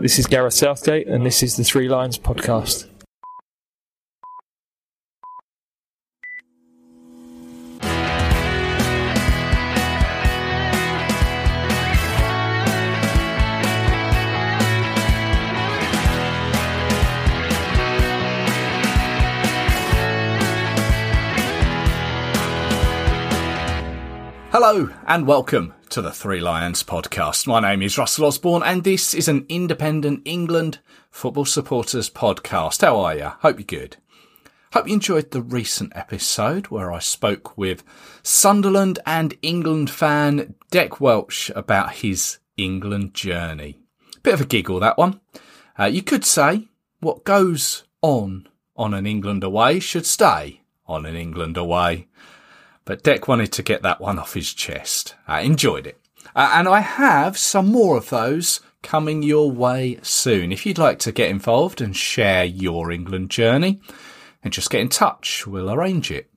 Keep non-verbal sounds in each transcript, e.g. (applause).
This is Gareth Southgate, and this is the Three Lions podcast. Hello and welcome to the Three Lions podcast. My name is Russell Osborne and this is an independent England football supporters podcast. How are you? Hope you're good. Hope you enjoyed the recent episode where I spoke with Sunderland and England fan Deck Welch about his England journey. Bit of a giggle that one. Uh, you could say what goes on on an England away should stay on an England away. But Deck wanted to get that one off his chest. I enjoyed it. Uh, and I have some more of those coming your way soon. If you'd like to get involved and share your England journey, and just get in touch. We'll arrange it.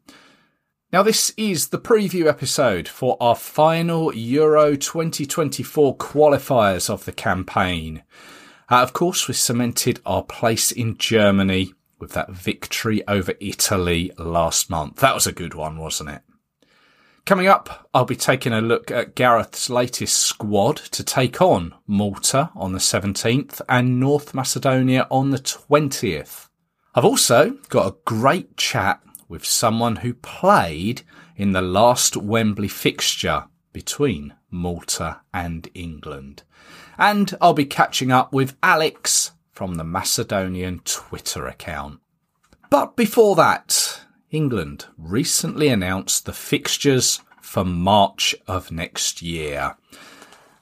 Now, this is the preview episode for our final Euro 2024 qualifiers of the campaign. Uh, of course, we cemented our place in Germany with that victory over Italy last month. That was a good one, wasn't it? Coming up, I'll be taking a look at Gareth's latest squad to take on Malta on the 17th and North Macedonia on the 20th. I've also got a great chat with someone who played in the last Wembley fixture between Malta and England. And I'll be catching up with Alex from the Macedonian Twitter account. But before that, England recently announced the fixtures for March of next year.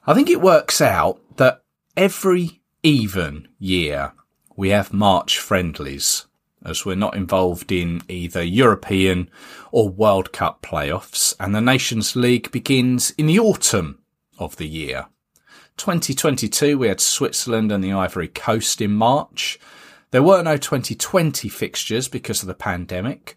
I think it works out that every even year we have March friendlies as we're not involved in either European or World Cup playoffs and the Nations League begins in the autumn of the year. 2022 we had Switzerland and the Ivory Coast in March. There were no 2020 fixtures because of the pandemic.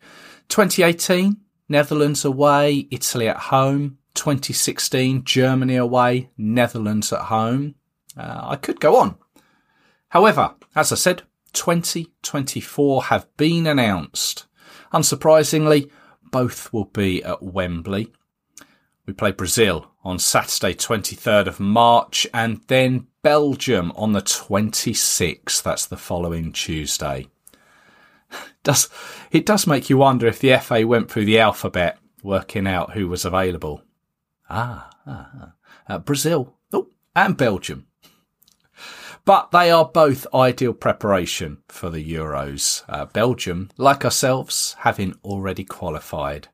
2018, Netherlands away, Italy at home. 2016, Germany away, Netherlands at home. Uh, I could go on. However, as I said, 2024 have been announced. Unsurprisingly, both will be at Wembley. We play Brazil on Saturday, 23rd of March, and then Belgium on the 26th. That's the following Tuesday. Does it does make you wonder if the FA went through the alphabet working out who was available? Ah, ah, ah. Uh, Brazil, oh, and Belgium. But they are both ideal preparation for the Euros. Uh, Belgium, like ourselves, having already qualified.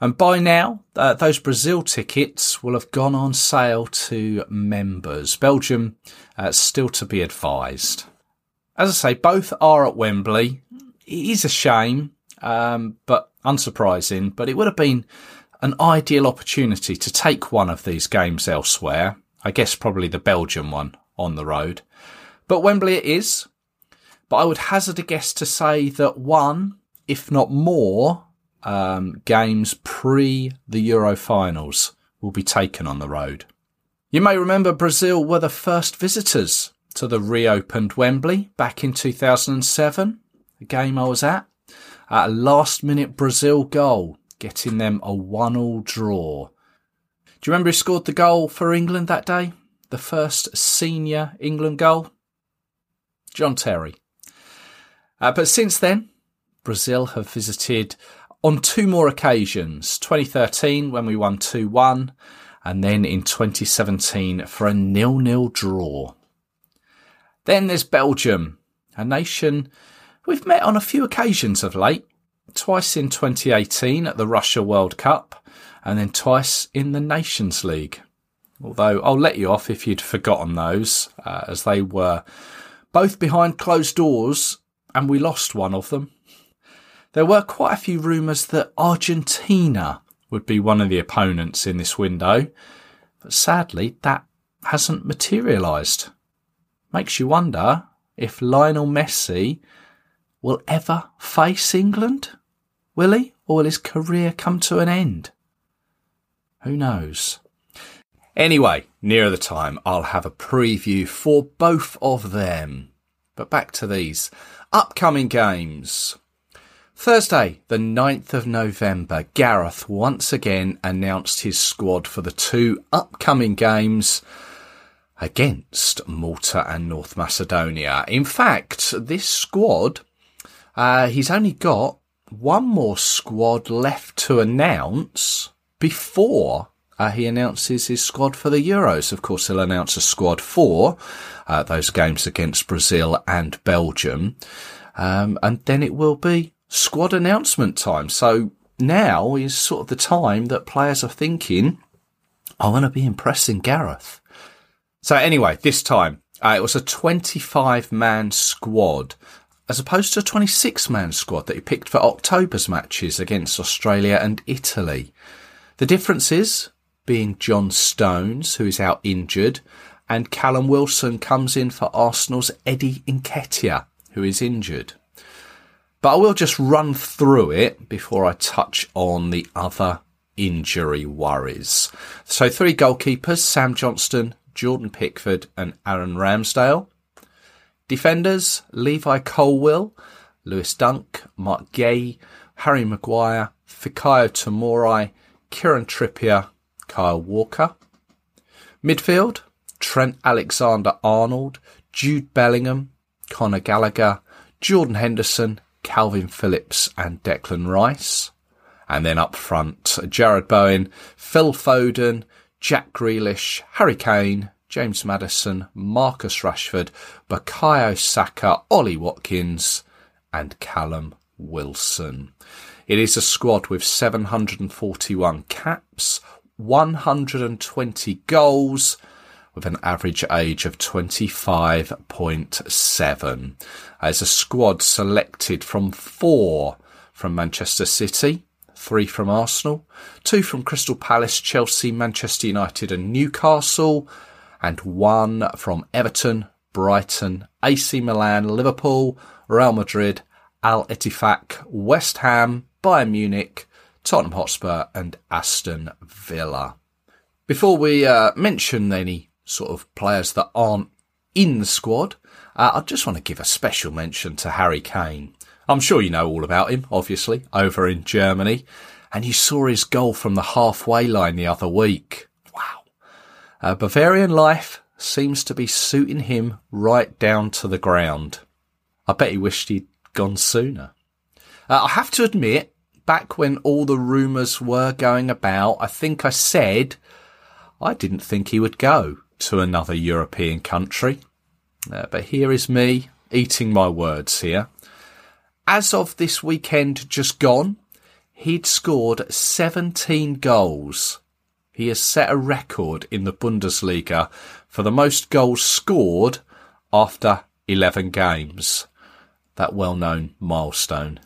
And by now, uh, those Brazil tickets will have gone on sale to members. Belgium, uh, still to be advised. As I say, both are at Wembley. It is a shame, um, but unsurprising, but it would have been an ideal opportunity to take one of these games elsewhere. I guess probably the Belgium one on the road. But Wembley it is. But I would hazard a guess to say that one, if not more, um, games pre the Euro finals will be taken on the road. You may remember Brazil were the first visitors to the reopened Wembley back in 2007, a game I was at. At a last minute Brazil goal, getting them a one all draw. Do you remember who scored the goal for England that day? The first senior England goal? John Terry. Uh, but since then, Brazil have visited on two more occasions 2013 when we won 2 1, and then in 2017 for a nil nil draw. Then there's Belgium, a nation we've met on a few occasions of late, twice in 2018 at the Russia World Cup, and then twice in the Nations League. Although I'll let you off if you'd forgotten those, uh, as they were both behind closed doors and we lost one of them. There were quite a few rumours that Argentina would be one of the opponents in this window, but sadly that hasn't materialised. Makes you wonder if Lionel Messi will ever face England? Will he? Or will his career come to an end? Who knows? Anyway, nearer the time, I'll have a preview for both of them. But back to these upcoming games. Thursday, the 9th of November, Gareth once again announced his squad for the two upcoming games against Malta and North Macedonia. In fact, this squad, uh, he's only got one more squad left to announce before uh, he announces his squad for the Euros. Of course, he'll announce a squad for uh, those games against Brazil and Belgium. Um, and then it will be squad announcement time. So now is sort of the time that players are thinking, I want to be impressing Gareth. So anyway, this time uh, it was a 25 man squad as opposed to a 26 man squad that he picked for October's matches against Australia and Italy. The differences being John Stones, who is out injured, and Callum Wilson comes in for Arsenal's Eddie Nketiah, who is injured. But I will just run through it before I touch on the other injury worries. So three goalkeepers, Sam Johnstone, Jordan Pickford and Aaron Ramsdale. Defenders, Levi Colwill, Lewis Dunk, Marc Guéhi, Harry Maguire, Fikayo Tomori, Kieran Trippier, Kyle Walker. Midfield, Trent Alexander-Arnold, Jude Bellingham, Conor Gallagher, Jordan Henderson, Kalvin Phillips and Declan Rice. And then up front, Jarrod Bowen, Phil Foden, Jack Grealish, Harry Kane, James Maddison, Marcus Rashford, Bukayo Saka, Ollie Watkins, and Callum Wilson. It is a squad with 741 caps, 120 goals, with an average age of 25.7. As a squad selected from four from Manchester City, three from Arsenal, two from Crystal Palace, Chelsea, Manchester United and Newcastle, and one from Everton, Brighton, AC Milan, Liverpool, Real Madrid, Al Ettifaq, West Ham, Bayern Munich, Tottenham Hotspur and Aston Villa. Before we uh, mention any sort of players that aren't in the squad, uh, I just want to give a special mention to Harry Kane. I'm sure you know all about him, obviously, over in Germany. And you saw his goal from the halfway line the other week. Wow. Uh, Bavarian life seems to be suiting him right down to the ground. I bet he wished he'd gone sooner. Uh, I have to admit, back when all the rumours were going about, I think I said I didn't think he would go to another European country. Uh, but here is me eating my words here as of this weekend just gone, he'd scored 17 goals. He has set a record in the Bundesliga for the most goals scored after 11 games. That well known milestone.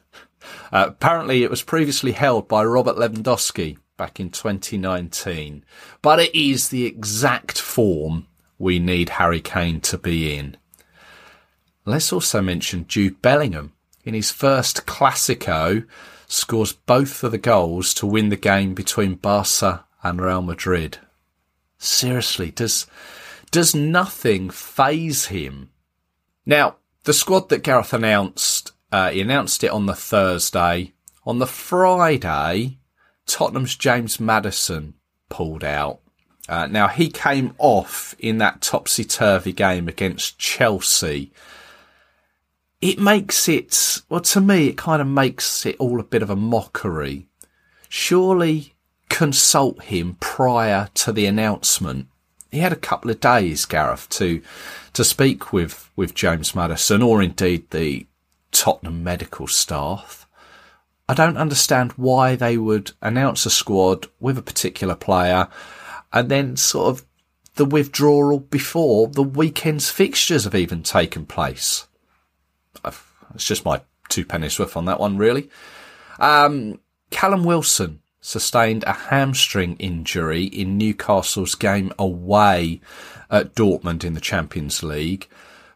Uh, apparently, it was previously held by Robert Lewandowski back in 2019, but it is the exact form we need Harry Kane to be in. Let's also mention Jude Bellingham, in his first Classico scores both of the goals to win the game between Barca and Real Madrid. Seriously, does does nothing phase him? Now, the squad that Gareth announced, uh, he announced it on the Thursday. On the Friday, Tottenham's James Maddison pulled out. Uh, now he came off in that topsy-turvy game against Chelsea it makes it, well, to me, it kind of makes it all a bit of a mockery. Surely consult him prior to the announcement. He had a couple of days, Gareth, to, to speak with, with James Maddison or indeed the Tottenham medical staff. I don't understand why they would announce a squad with a particular player and then sort of the withdrawal before the weekend's fixtures have even taken place. It's just my two pennies worth on that one, really. Um, Callum Wilson sustained a hamstring injury in Newcastle's game away at Dortmund in the Champions League.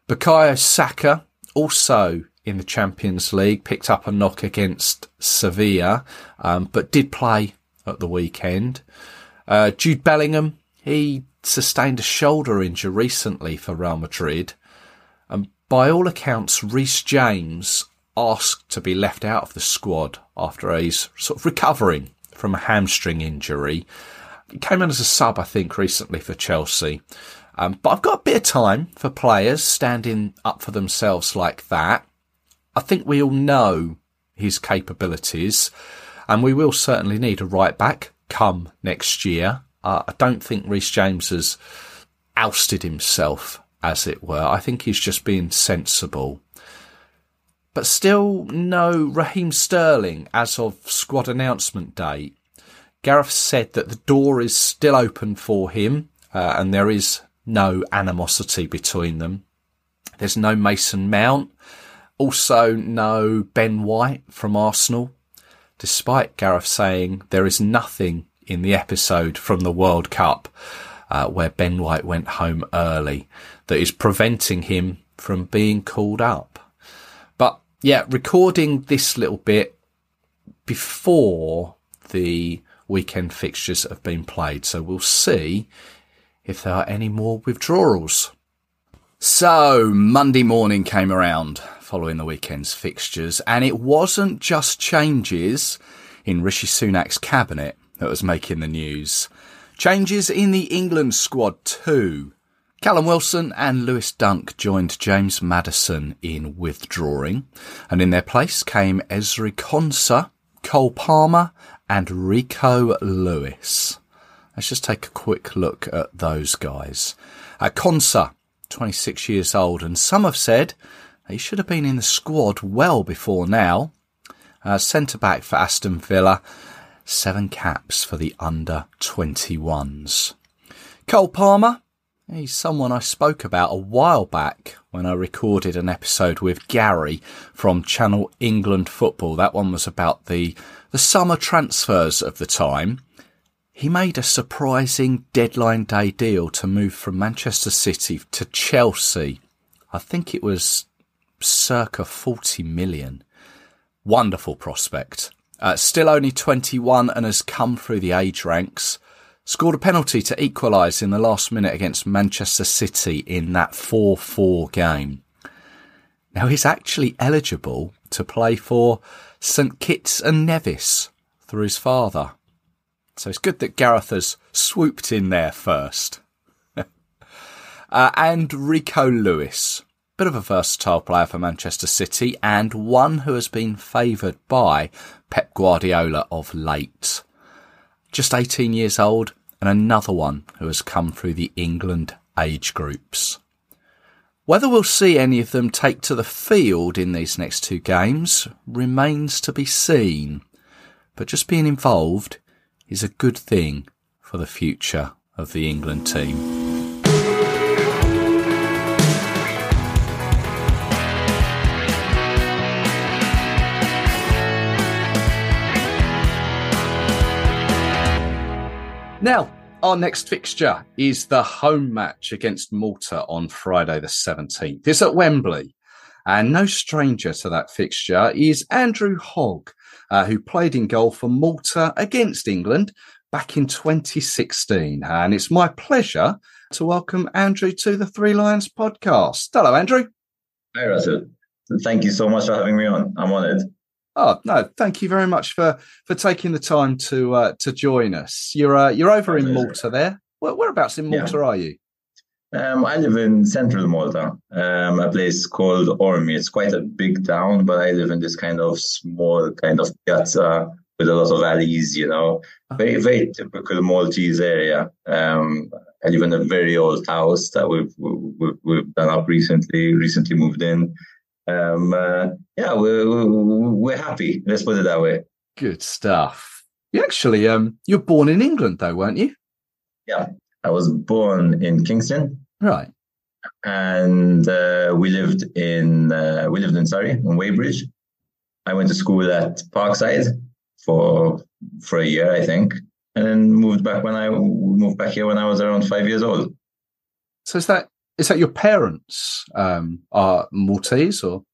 Bukayo Saka, also in the Champions League, picked up a knock against Sevilla, um, but did play at the weekend. Uh, Jude Bellingham, he sustained a shoulder injury recently for Real Madrid. And by all accounts, Reece James asked to be left out of the squad after he's sort of recovering from a hamstring injury. He came in as a sub, I think, recently for Chelsea. Um, but I've got a bit of time for players standing up for themselves like that. I think we all know his capabilities, and we will certainly need a right back come next year. Uh, I don't think Reece James has ousted himself, as it were. I think he's just being sensible. But still, no Raheem Sterling as of squad announcement day. Gareth said that the door is still open for him, uh, and there is no animosity between them. There's no Mason Mount, also no Ben White from Arsenal, despite Gareth saying there is nothing in the episode from the World Cup uh, where Ben White went home early that is preventing him from being called up. But yeah, recording this little bit before the weekend fixtures have been played. So we'll see if there are any more withdrawals. So, Monday morning came around following the weekend's fixtures, and it wasn't just changes in Rishi Sunak's cabinet that was making the news. Changes in the England squad too. Callum Wilson and Lewis Dunk joined James Maddison in withdrawing, and in their place came Ezri Konsa, Cole Palmer, and Rico Lewis. Let's just take a quick look at those guys. Uh, Konsa, 26 years old, and some have said he should have been in the squad well before now. Uh, Centre back for Aston Villa, seven caps for the under 21s. Cole Palmer, he's someone I spoke about a while back when I recorded an episode with Gary from Channel England Football. That one was about the, the summer transfers of the time. He made a surprising deadline day deal to move from Manchester City to Chelsea. I think it was circa 40 million. Wonderful prospect. Uh, still only 21 and has come through the age ranks. Scored a penalty to equalise in the last minute against Manchester City in that 4-4 game. Now he's actually eligible to play for St Kitts and Nevis through his father. So it's good that Gareth has swooped in there first. (laughs) uh, and Rico Lewis, bit of a versatile player for Manchester City and one who has been favoured by Pep Guardiola of late. Just 18 years old and another one who has come through the England age groups. Whether we'll see any of them take to the field in these next two games remains to be seen. But just being involved is a good thing for the future of the England team. Now, our next fixture is the home match against Malta on Friday the 17th. It's at Wembley. And no stranger to that fixture is Andrew Hogg, uh, who played in goal for Malta against England back in 2016. And it's my pleasure to welcome Andrew to the Three Lions podcast. Hello, Andrew. Hi, Russell. Thank you so much for having me on. I'm honoured. Oh no, thank you very much for for taking the time to uh, to join us. You're uh, you're over in Malta there. Where, whereabouts in Malta yeah. are you? Um, I live in central Malta, um, a place called Qormi. It's quite a big town, but I live in this kind of small kind of piazza with a lot of alleys, you know, very, very typical Maltese area. Um, I live in a very old house that we've, we've, we've done up recently, recently moved in. Um, uh, yeah, we're, we're happy. Let's put it that way. Good stuff. You actually, um, you're born in England though, weren't you? Yeah, I was born in Kingston. Right. And uh, we lived in uh, we lived in Surrey in Weybridge. I went to school at Parkside for for a year, I think, and then moved back when I moved back here when I was around five years old. So is that is that your parents um, are Maltese or?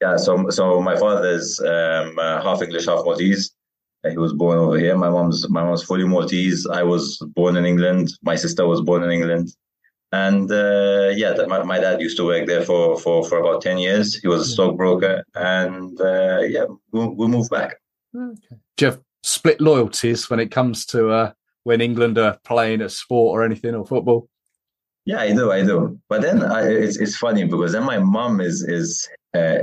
Yeah, so so my father is um, uh, half English, half Maltese, He was born over here. My mom's my mom's fully Maltese. I was born in England. My sister was born in England. And uh, yeah, that, my, my dad used to work there for, for, for about 10 years. He was a stockbroker. And uh, yeah, we, we moved back. Okay. Do you have split loyalties when it comes to uh, when England are playing a sport or anything or football? Yeah, I do, I do. But then I, it's it's funny because then my mom is is uh,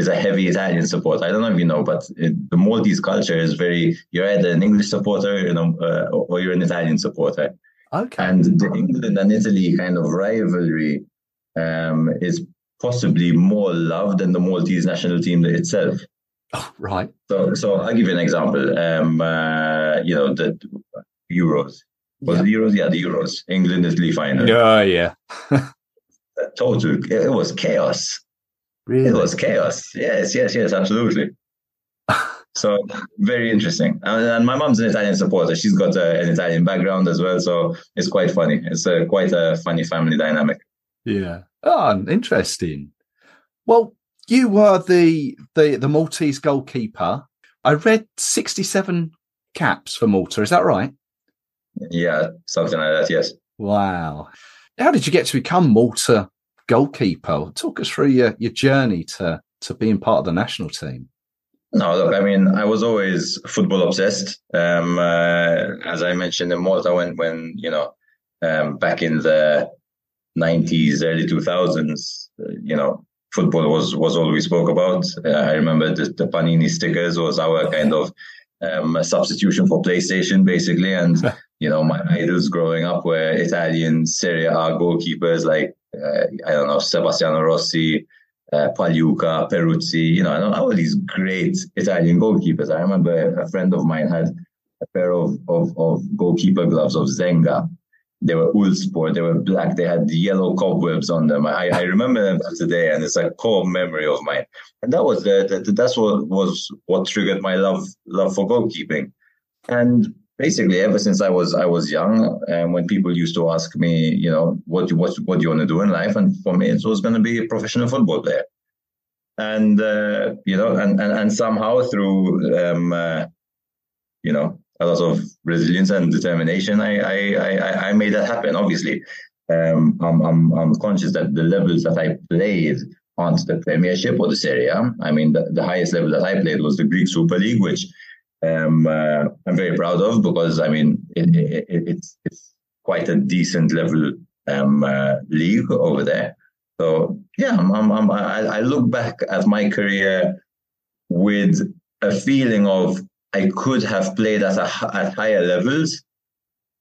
is a heavy Italian supporter. I don't know if you know, but it, the Maltese culture is very. You're either an English supporter, you know, uh, or you're an Italian supporter. Okay. And the England and Italy kind of rivalry um, is possibly more loved than the Maltese national team itself. Oh, right. So, so I'll give you an example. Um, uh, you know, the Euros. Was yeah. the Euros? Yeah, the Euros. England Italy final. Yeah, yeah. (laughs) total. It was chaos. Really? It was chaos. Yes, yes, yes, absolutely. (laughs) so very interesting. And, and my mom's an Italian supporter. She's got a, an Italian background as well, so it's quite funny. It's a, quite a funny family dynamic. Yeah. Oh, interesting. Well, you were the the the Maltese goalkeeper. I read sixty-seven caps for Malta. Is that right? Yeah, something like that. Yes. Wow. How did you get to become Malta goalkeeper? Talk us through your your journey to to being part of the national team. No, look, I mean, I was always football obsessed. Um, uh, as I mentioned in Malta, when when you know, um, back in the '90s, early 2000s, uh, you know, football was was all we spoke about. Uh, I remember the, the, Panini stickers was our kind of um, substitution for PlayStation, basically. And (laughs) you know, my idols growing up were Italian Serie A goalkeepers like uh, I don't know Sebastiano Rossi, uh, Pagliuca, Peruzzi. You know, all these great Italian goalkeepers. I remember a friend of mine had a pair of of, of goalkeeper gloves of Zenga they were Uhlsport, they were black, they had yellow cobwebs on them. I, I remember them today, and it's a core memory of mine. And that was the, the, that's what was what triggered my love love for goalkeeping. And basically, ever since I was I was young, and when people used to ask me, you know, what what what do you want to do in life, and for me, it was going to be a professional football player. And uh, you know, and, and and somehow through um, uh, you know a lot of resilience and determination, I I I, I made that happen. Obviously, um, I'm, I'm I'm conscious that the levels that I played aren't the Premiership or the Serie A, I mean, the, the highest level that I played was the Greek Super League, which um, uh, I'm very proud of because I mean it, it, it, it's it's quite a decent level um, uh, league over there. So yeah, I'm, I'm, I'm, I, I look back at my career with a feeling of I could have played at, a, at higher levels,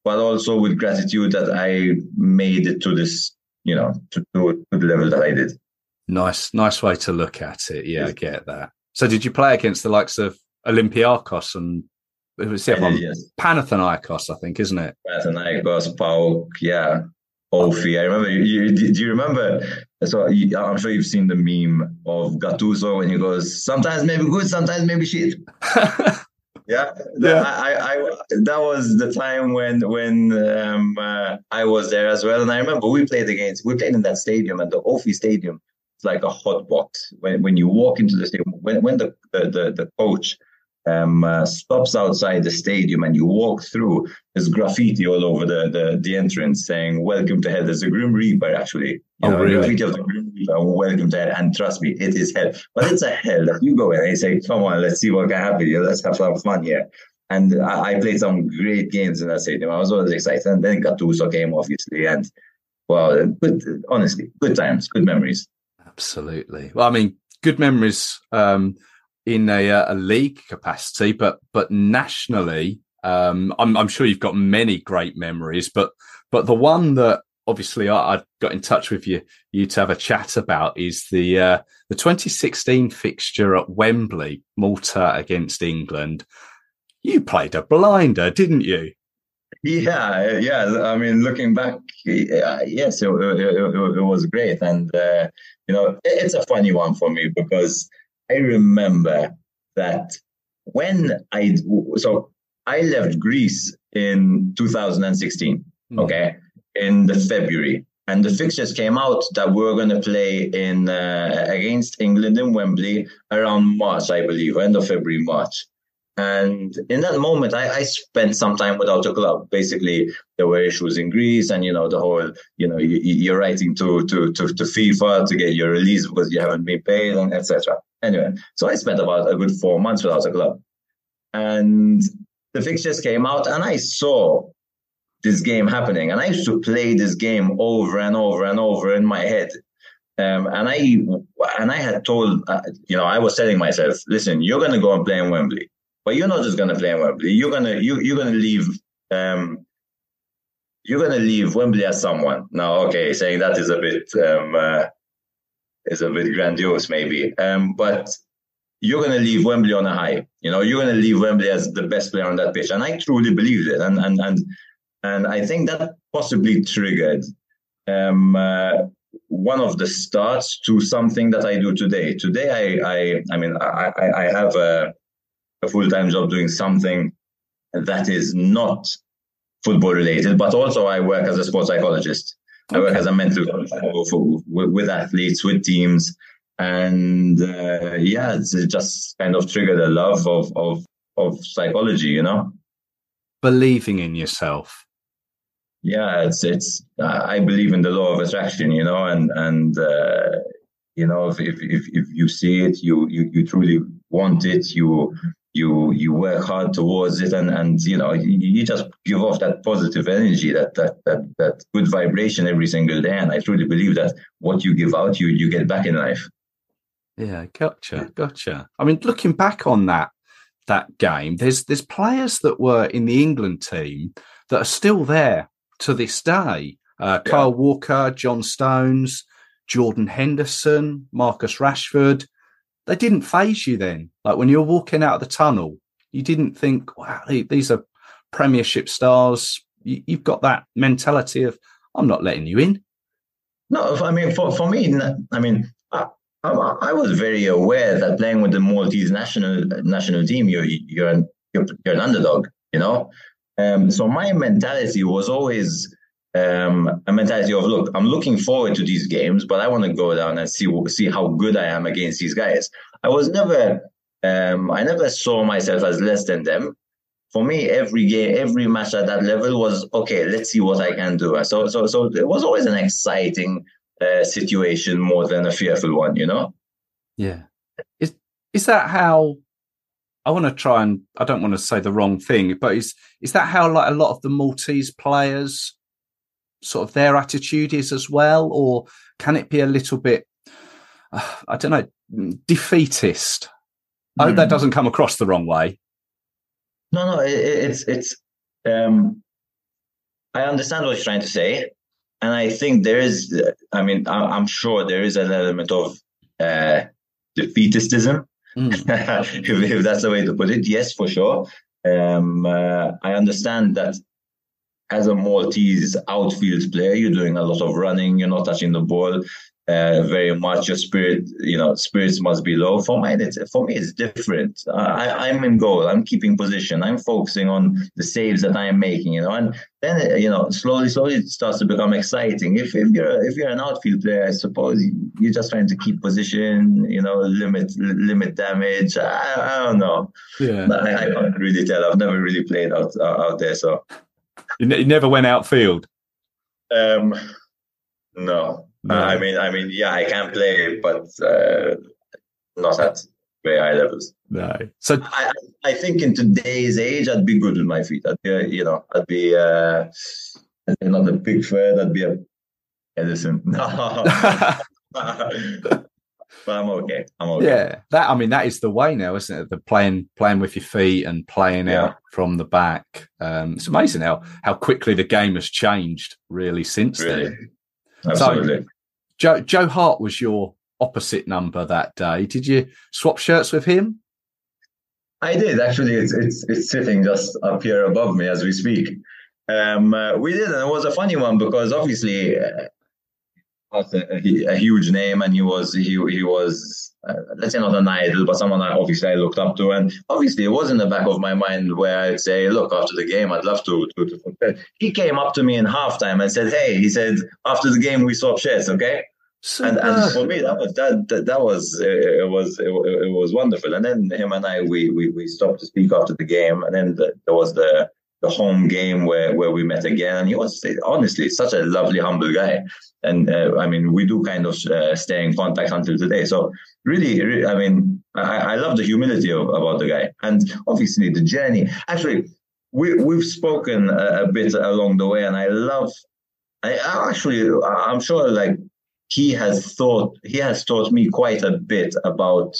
but also with gratitude that I made it to this, you know, to, to, to the level that I did. Nice, nice way to look at it. Yeah, I get that. So, did you play against the likes of Olympiakos and it was the one? Yes. Panathinaikos, I think, isn't it? Panathinaikos, PAOK, yeah. Ofi. I remember. You, do you remember? So I'm sure you've seen the meme of Gattuso when he goes, "Sometimes maybe good, sometimes maybe shit." (laughs) Yeah, yeah. I, I, that was the time when when um, uh, I was there as well, and I remember we played against we played in that stadium, and the Ofi Stadium it's like a hot box. When when you walk into the stadium, when when the the the, the coach um, uh, stops outside the stadium and you walk through, there's graffiti all over the, the, the entrance saying, Welcome to Hell. There's a Grim Reaper, actually. You oh, know, really? graffiti of the Grim Reaper, Welcome to Hell. And trust me, it is hell. But it's a hell that you go in and you say, Come on, let's see what can happen here. Let's have some fun here. And I, I played some great games in that stadium. I was always excited. And then Gattuso came, obviously. And, well, good, honestly, good times, good memories. Absolutely. Well, I mean, good memories. Um, in a, uh, a league capacity, but but nationally, um, I'm, I'm sure you've got many great memories. But but the one that obviously I, I got in touch with you you to have a chat about is the uh, the 2016 fixture at Wembley, Malta against England. You played a blinder, didn't you? Yeah, yeah. I mean, looking back, yes, it, it, it, it was great, and uh, you know, it's a funny one for me because I remember that when I so I left Greece in 2016. Mm. Okay, in the February, and the fixtures came out that we were going to play in uh, against England in Wembley around March, I believe, end of February, March. And in that moment, I, I, spent some time without a club. Basically, there were issues in Greece, and you know the whole, you know, you, are writing to, to to to FIFA to get your release because you haven't been paid, and etc. Anyway, so I spent about a good four months without a club, and the fixtures came out, and I saw this game happening, and I used to play this game over and over and over in my head. Um, and I and I had told, uh, you know, I was telling myself, listen, you're going to go and play in Wembley but you're not just going to play in Wembley. You're gonna you you're gonna leave. Um, you're gonna leave Wembley as someone. Now, okay, saying that is a bit um, uh, is a bit grandiose, maybe. Um, but you're gonna leave Wembley on a high. You know, you're gonna leave Wembley as the best player on that pitch, and I truly believe it. And and and and I think that possibly triggered um, uh, one of the starts to something that I do today. Today, I I I mean I I, I have a a full time job doing something that is not football related, but also I work as a sports psychologist. Okay. I work as a mental coach for, with athletes, with teams. And uh, yeah, it's just kind of triggered a love of, of, of psychology, you know? Believing in yourself. Yeah, it's, it's, I believe in the law of attraction, you know, and, and, uh, you know, if, if, if, if you see it, you, you, you truly want it, you, you you work hard towards it and and you know you, you, just give off that positive energy that, that that that good vibration every single day. And i truly believe that what you give out you you get back in life. Yeah gotcha gotcha. I mean looking back on that that game there's there's players that were in the england team that are still there to this day. Uh, yeah. kyle walker john stones jordan henderson marcus rashford they didn't phase you then. Like when you're walking out of the tunnel, you didn't think, wow, these are premiership stars. You, have got that mentality of, I'm not letting you in. No, I mean, for, for me, I mean, I, I, was very aware that playing with the Maltese national national team, you're you're an, you're, you're an underdog, you know. Um, so my mentality was always um, a mentality of look, I'm looking forward to these games, but I want to go down and see see how good I am against these guys. I was never, um, I never saw myself as less than them. For me, every game, every match at that level was okay. Let's see what I can do. So, so, so it was always an exciting uh, situation more than a fearful one, you know. Yeah, is is that how? I want to try and I don't want to say the wrong thing, but is is that how like a lot of the Maltese players sort of their attitude is as well, or can it be a little bit, uh, I don't know, defeatist? Mm. I hope that hmm. doesn't come across the wrong way. No, no, it, it's it's. Um, I understand what you're trying to say, and I think there is. I mean, I'm sure there is an element of uh, defeatism, mm. (laughs) if, if, that's the way to put it. Yes, for sure. Um, uh, I understand that as a Maltese outfield player, you're doing a lot of running. You're not touching the ball uh, very much. Your spirit, you know, spirits must be low. For me, it's for me, it's different. I, I'm in goal. I'm keeping position. I'm focusing on the saves that I am making. You know, and then you know, slowly, slowly, it starts to become exciting. If if you're if you're an outfield player, I suppose you're just trying to keep position. You know, limit limit damage. I, I don't know. Yeah, I, I can't really tell. I've never really played out out there, so. You, ne- you never went outfield. Um, no. no. Uh, I mean, I mean, yeah, I can play, but uh, not at very high levels. No. So I, I think in today's age, I'd be good with my feet. I'd be, you know, I'd be uh, not a big Fred. I'd be a Ederson. No. (laughs) (laughs) (laughs) but I'm okay. I'm okay. Yeah, that I mean that is the way now, isn't it? The playing playing with your feet and playing yeah. out from the back. Um, it's amazing how how quickly the game has changed really since really? then. Absolutely. So, Joe Joe Hart was your opposite number that day. Did you swap shirts with him? I did actually. It's it's, it's sitting just up here above me as we speak. Um, uh, we did, and it was a funny one because obviously uh, a, a, huge name, and he was he he was uh, let's say not an idol, but someone I obviously I looked up to, and obviously it was in the back of my mind where I'd say, look, after the game, I'd love to to. to he came up to me in halftime and said, hey, he said after the game we swap shirts, okay. And, and for me, that was that that, that was it was it, it, was wonderful. And then him and I we we, we stopped to speak after the game, and then the, there was the the home game where where we met again. He was honestly such a lovely, humble guy. And uh, I mean, we do kind of uh, stay in contact until today. So really, really I mean, I, I love the humility of, about the guy, and obviously the journey. Actually, we we've spoken a, a bit along the way, and I love. I actually, I'm sure, like he has thought he has taught me quite a bit about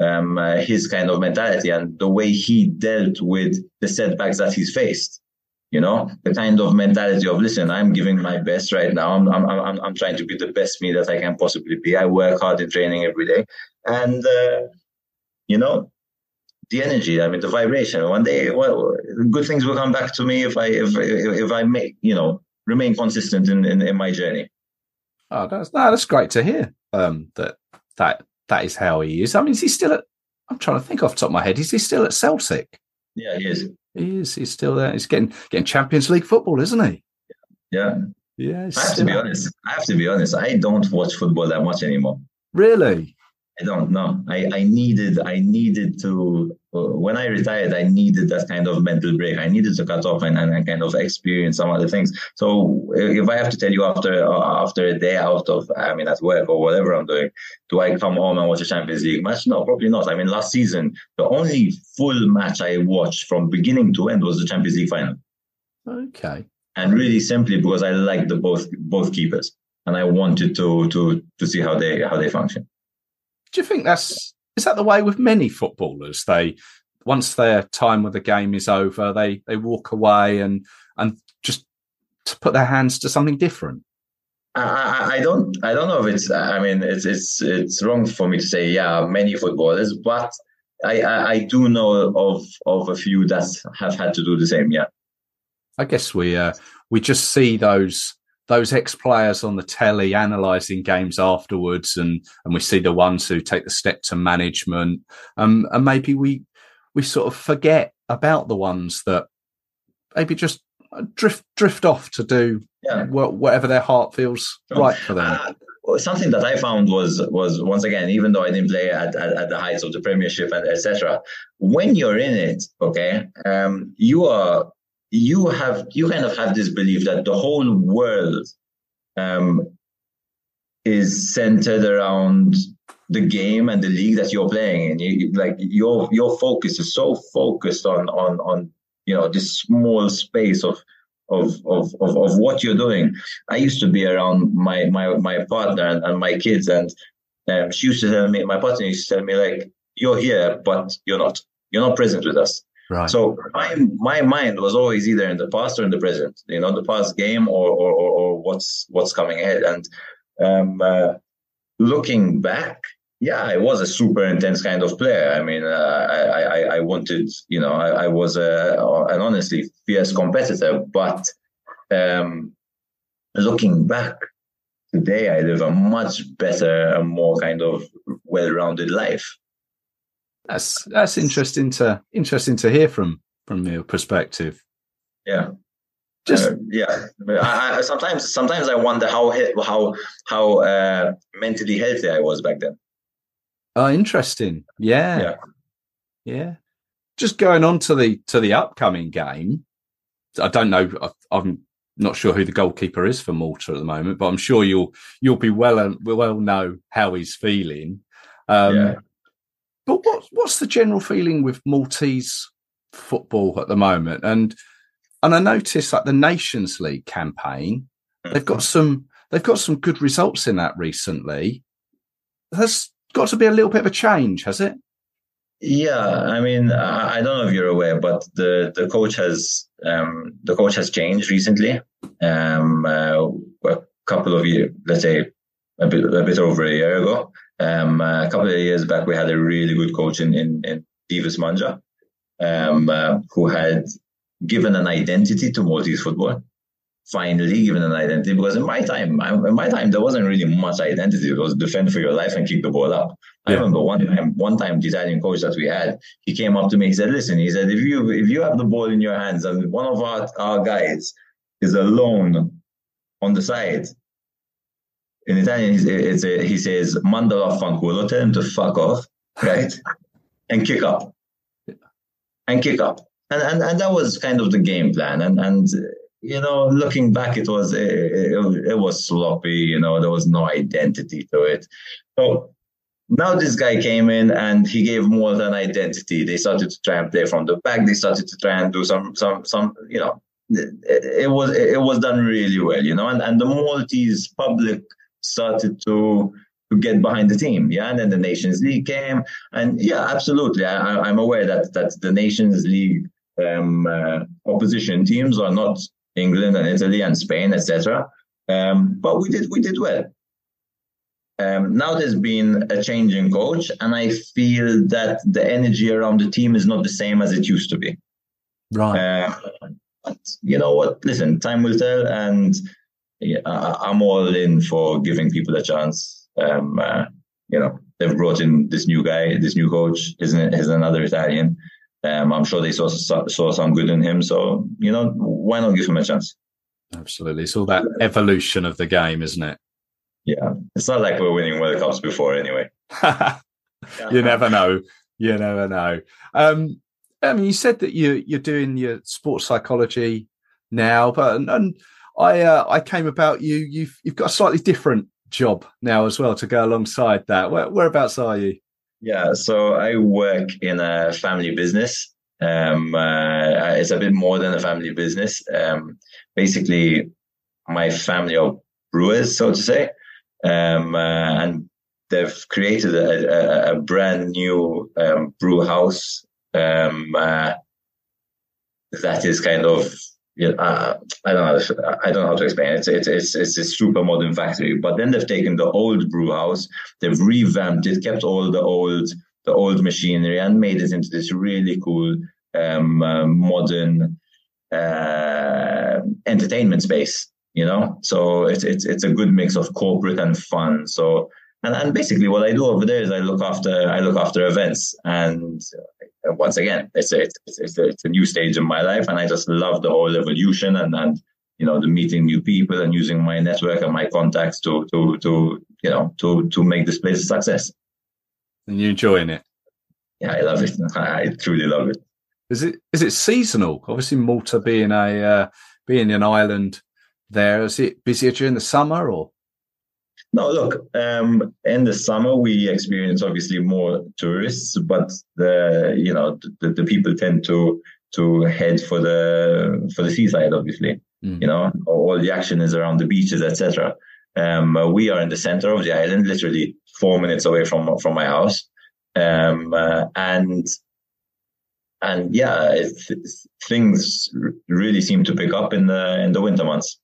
um, uh, his kind of mentality and the way he dealt with the setbacks that he's faced. You know, the kind of mentality of listen, I'm giving my best right now. I'm I'm I'm, I'm trying to be the best me that I can possibly be. I work hard in training every day, and uh, you know, the energy. I mean, the vibration. One day, well, good things will come back to me if I if if I make you know remain consistent in in, in my journey. Oh, that's that's great to hear. Um, that that that is how he is. I mean, is he still at? I'm trying to think off the top of my head. Is he still at Celtic? Yeah, he is. He is. He's still there. He's getting getting Champions League football, isn't he? Yeah. Yeah. I have to be honest. I have to be honest. I don't watch football that much anymore. Really? I don't know. I, I needed I needed to when I retired I needed that kind of mental break. I needed to cut off and, and, and kind of experience some other things. So if I have to tell you after uh, after a day out of I mean at work or whatever I'm doing, do I come home and watch a Champions League match? No, probably not. I mean last season the only full match I watched from beginning to end was the Champions League final. Okay. And really simply because I liked the both both keepers and I wanted to to to see how they how they function do you think that's is that the way with many footballers? They once their time with the game is over, they they walk away and and just to put their hands to something different. I, I don't I don't know if it's I mean it's it's it's wrong for me to say yeah many footballers, but I, I, I do know of of a few that have had to do the same. Yeah, I guess we uh, we just see those those ex players on the telly analysing games afterwards, and and we see the ones who take the step to management, um, and maybe we we sort of forget about the ones that maybe just drift drift off to do yeah. whatever their heart feels sure. right for them. Uh, something that I found was was once again, even though I didn't play at, at, at the heights of the Premiership and etc. When you're in it, okay, um, you are you have you kind of have this belief that the whole world um, is centered around the game and the league that you're playing and you like your your focus is so focused on on on you know this small space of of of of, of what you're doing. I used to be around my my my partner and, and my kids and um, she used to tell me my partner used to tell me like you're here but you're not. You're not present with us Right. So my my mind was always either in the past or in the present, you know, the past game or or, or, or what's what's coming ahead. And um, uh, looking back, yeah, I was a super intense kind of player. I mean, uh, I, I, I wanted, you know, I, I was a, an honestly fierce competitor. But um, looking back today, I live a much better and more kind of well-rounded life. That's that's interesting to interesting to hear from from your perspective. Yeah. Just uh, yeah, I, I, sometimes sometimes I wonder how how how uh, mentally healthy I was back then. Oh, interesting. Yeah. yeah, yeah. Just going on to the to the upcoming game. I don't know. I'm not sure who the goalkeeper is for Malta at the moment, but I'm sure you'll you'll be well and we'll well know how he's feeling. Um, yeah. But what what's the general feeling with Maltese football at the moment? And and I noticed like the Nations League campaign, they've got some they've got some good results in that recently. There's got to be a little bit of a change, has it? Yeah, I mean, I don't know if you're aware, but the, the coach has um, the coach has changed recently. Um, uh, a couple of years, let's say, a bit a bit over a year ago, um, uh, a couple of years back, we had a really good coach in, in, in Devis Mangia, um, uh, who had given an identity to Maltese football. Finally, given an identity because in my time, in my time, there wasn't really much identity. It was defend for your life and kick the ball up. Yeah. I remember one time, one time, the Italian coach that we had, he came up to me. He said, "Listen," he said, "if you if you have the ball in your hands and one of our, our guys is alone on the side, in Italian, it's a, he says, "Mandalo fanculo," tell him to fuck off, right, (laughs) and kick up, and kick up, and and and that was kind of the game plan, and and you know, looking back, it was it, it, it was sloppy. You know, there was no identity to it. So now this guy came in and he gave more than identity. They started to try and play from the back. They started to try and do some some some you know. It, it was it was done really well, you know, and, and the Maltese public started to to get behind the team. Yeah, and then the Nations League came, and yeah, absolutely, I, I'm aware that that the Nations League um, uh, opposition teams are not England and Italy and Spain, etc. Um, but we did we did well. Um, now there's been a change in coach, and I feel that the energy around the team is not the same as it used to be. Right. Uh, but you know what? Listen, time will tell, and yeah, I, am all in for giving people a chance. Um, uh, you know, they've brought in this new guy, this new coach. Isn't is another Italian. Um, I'm sure they saw saw some good in him. So you know, why not give him a chance? Absolutely, it's all that evolution of the game, isn't it? Yeah, it's not like we're winning World Cups before, anyway. (laughs) you never know. You never know. Um, I mean, you said that you you're doing your sports psychology now, but and, and I uh, I came about you. You've you've got a slightly different job now as well to go alongside that. Where, whereabouts are you? Yeah, so I work in a family business. Um, uh, it's a bit more than a family business. Um, basically, my family are brewers, so to say, um, uh, and they've created a, a, a brand new um, brew house um, uh, that is kind of yeah, uh, I don't know. I don't know how to explain it. It's, it's it's a super modern factory. But then they've taken the old brew house, they've revamped it, kept all the old the old machinery, and made it into this really cool um, uh, modern uh, entertainment space. You know, so it's it's it's a good mix of corporate and fun. So and and basically what I do over there is I look after I look after events and once again, it's a, it's, it's, a, it's a new stage in my life, and I just love the whole evolution and and you know the meeting new people and using my network and my contacts to to to you know to to make this place a success. And you enjoying it? Yeah, I love it. (laughs) I truly love it. Is it is it seasonal? Obviously, Malta being a uh, being an island, there is it busier during the summer or? No, look, um, in the summer we experience obviously more tourists, but the you know the, the people tend to to head for the for the seaside. Obviously, mm. you know all the action is around the beaches, etc. Um, we are in the center of the island, literally four minutes away from from my house, um, uh, and and yeah, it, things really seem to pick up in the in the winter months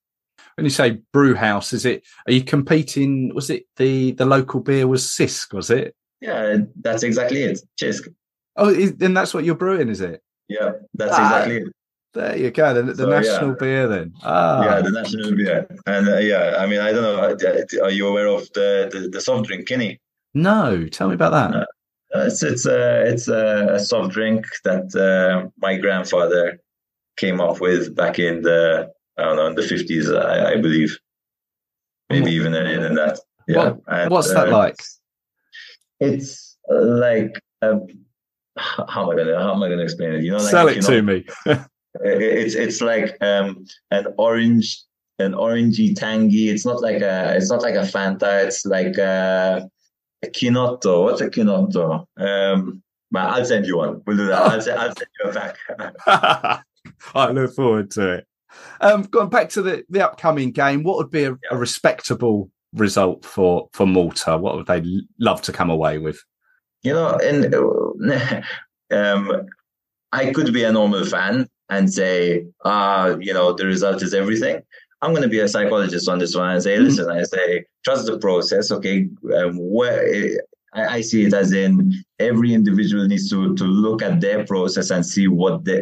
when you say brew house, is it? Are you competing? Was it the the local beer was Cisk? Was it? Yeah, that's exactly it. Cisk. Oh, then that's what you're brewing, is it? Yeah, that's ah, exactly it. There you go. The, the so, national yeah. beer, then. Ah. Yeah, the national beer, and uh, yeah, I mean, I don't know. Uh, are you aware of the the, the soft drink, Kinnie? No, tell me about that. Uh, it's it's a it's a, soft drink that uh, my grandfather came up with back in the I don't know, in the 50s, I, I believe. Maybe even earlier than that. Yeah. What, and, what's that uh, like? It's like, um, how am I gonna how am I gonna explain it? You know, like, sell it you know, to me. (laughs) it's it's like um, an orange, an orangey tangy. It's not like a it's not like a Fanta. It's like a, a Chinotto. What's a Chinotto? Um, I'll send you one. We'll do that. I'll, send, I'll send you a pack. (laughs) (laughs) I look forward to it. Um, going back to the, the upcoming game, what would be a, a respectable result for for Malta? What would they love to come away with? You know, and (laughs) um, I could be a normal fan and say, ah, you know, the result is everything. I'm going to be a psychologist on this one and say, mm-hmm. listen, I say, trust the process. Okay, um, where I, I see it as in every individual needs to to look at their process and see what they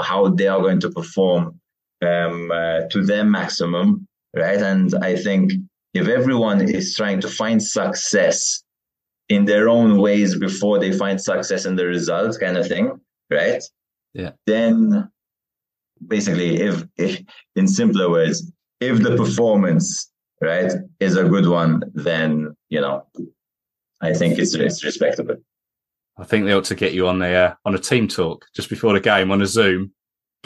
how they are going to perform um, uh, to their maximum, right? And I think if everyone is trying to find success in their own ways before they find success in the results, kind of thing, right? Yeah. Then basically, if, if in simpler words, if the performance right, is a good one, then you know, I think it's it's respectable. I think they ought to get you on the uh, on a team talk just before the game on a Zoom.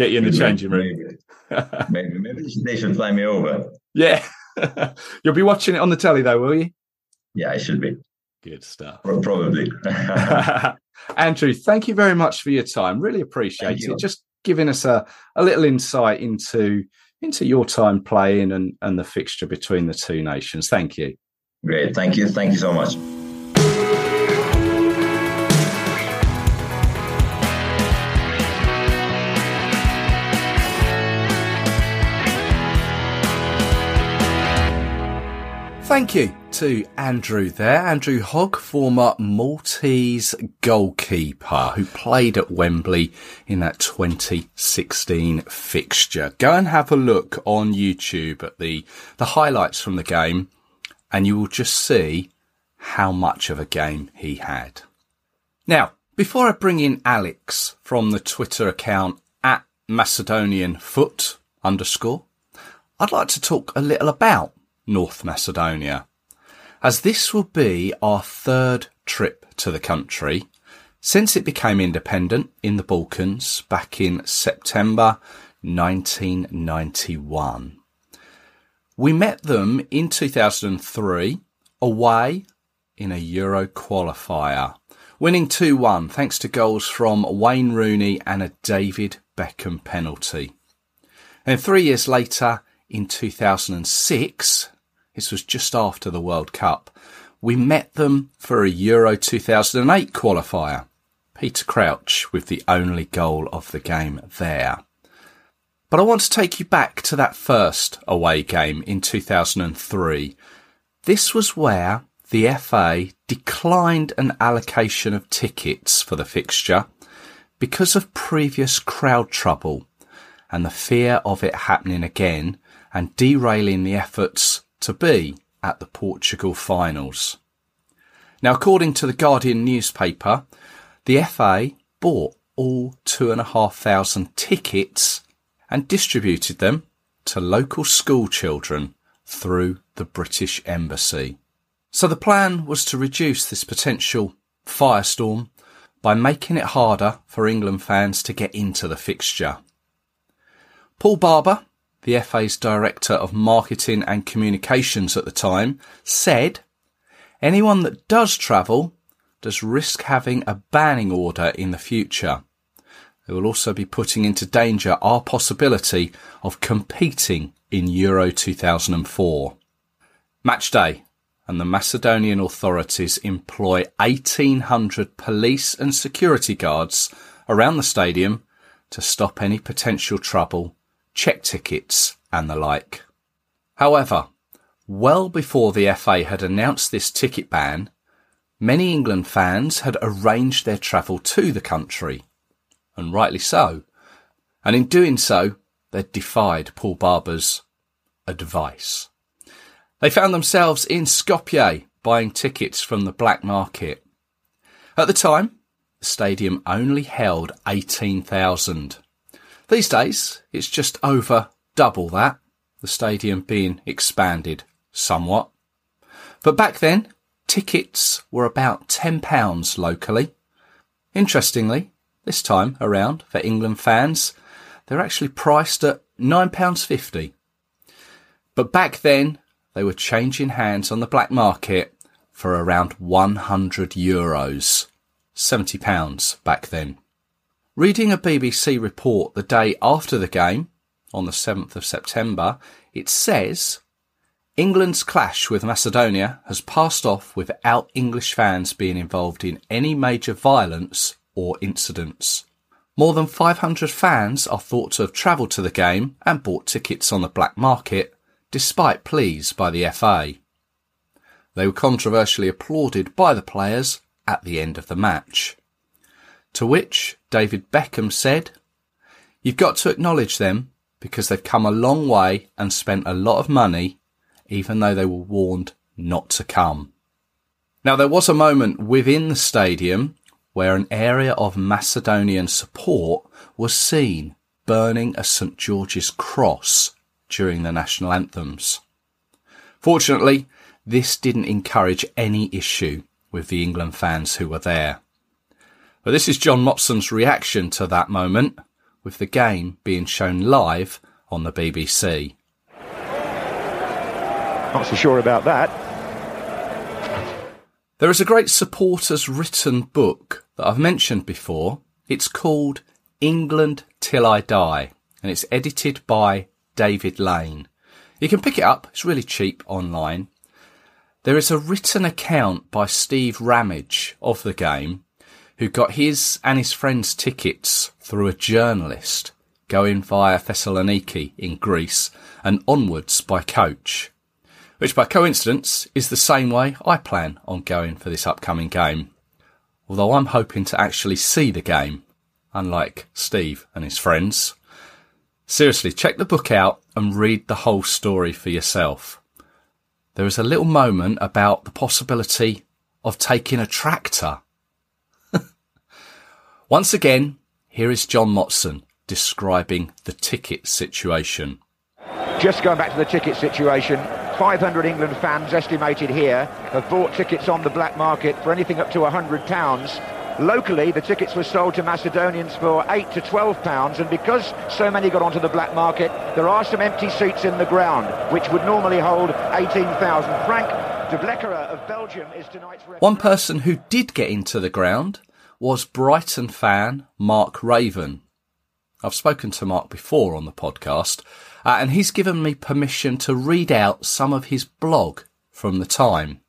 Get you in the changing room. Maybe, maybe, maybe they should fly me over. Yeah, (laughs) you'll be watching it on the telly though, will you? Yeah, I should be. Good stuff. Probably. (laughs) (laughs) Andrew, thank you very much for your time. Really appreciate it. Just giving us a, a little insight into into your time playing and, and the fixture between the two nations. Thank you. Great. Thank you. Thank you so much. Thank you to Andrew there. Andrew Hogg, former Maltese goalkeeper who played at Wembley in that 2016 fixture. Go and have a look on YouTube at the, the highlights from the game and you will just see how much of a game he had. Now, before I bring in Alex from the Twitter account at Macedonian foot underscore, I'd like to talk a little about North Macedonia, as this will be our third trip to the country since it became independent in the Balkans back in September 1991. We met them in 2003 away in a Euro qualifier, winning 2-1 thanks to goals from Wayne Rooney and a David Beckham penalty. And three years later, in 2006, this was just after the World Cup. We met them for a Euro 2008 qualifier. Peter Crouch with the only goal of the game there. But I want to take you back to that first away game in 2003. This was where the FA declined an allocation of tickets for the fixture because of previous crowd trouble and the fear of it happening again and derailing the efforts to be at the Portugal finals. Now, according to the Guardian newspaper, the FA bought all two and a half thousand tickets and distributed them to local school children through the British Embassy. So the plan was to reduce this potential firestorm by making it harder for England fans to get into the fixture. Paul Barber, the FA's Director of Marketing and Communications at the time, said, anyone that does travel does risk having a banning order in the future. They will also be putting into danger our possibility of competing in Euro 2004. Match day and the Macedonian authorities employ 1800 police and security guards around the stadium to stop any potential trouble check tickets, and the like. However, well before the FA had announced this ticket ban, many England fans had arranged their travel to the country, and rightly so. And in doing so, they defied Paul Barber's advice. They found themselves in Skopje buying tickets from the black market. At the time, the stadium only held 18,000. These days, it's just over double that, the stadium being expanded somewhat. But back then, tickets were about £10 locally. Interestingly, this time around for England fans, they're actually priced at £9.50. But back then, they were changing hands on the black market for around 100 euros. £70 back then. Reading a BBC report the day after the game, on the 7th of September, it says England's clash with Macedonia has passed off without English fans being involved in any major violence or incidents. More than 500 fans are thought to have travelled to the game and bought tickets on the black market, despite pleas by the FA. They were controversially applauded by the players at the end of the match. To which David Beckham said, You've got to acknowledge them because they've come a long way and spent a lot of money, even though they were warned not to come. Now, there was a moment within the stadium where an area of Macedonian support was seen burning a St George's cross during the national anthems. Fortunately, this didn't encourage any issue with the England fans who were there. But this is John Motson's reaction to that moment, with the game being shown live on the BBC. Not so sure about that. There is a great supporters written book that I've mentioned before. It's called England Till I Die, and it's edited by David Lane. You can pick it up, it's really cheap online. There is a written account by Steve Ramage of the game, who got his and his friends' tickets through a journalist going via Thessaloniki in Greece and onwards by coach, which by coincidence is the same way I plan on going for this upcoming game. Although I'm hoping to actually see the game, unlike Steve and his friends. Seriously, check the book out and read the whole story for yourself. There is a little moment about the possibility of taking a tractor. Once again, here is John Motson describing the ticket situation. Just going back to the ticket situation, 500 England fans estimated here have bought tickets on the black market for anything up to £100 Locally, the tickets were sold to Macedonians for 8 to 12 pounds, and because so many got onto the black market, there are some empty seats in the ground, which would normally hold 18,000. Frank De Bleeckere of Belgium is tonight's. One person who did get into the ground was Brighton fan Mark Raven. I've spoken to Mark before on the podcast, uh, and he's given me permission to read out some of his blog from the time.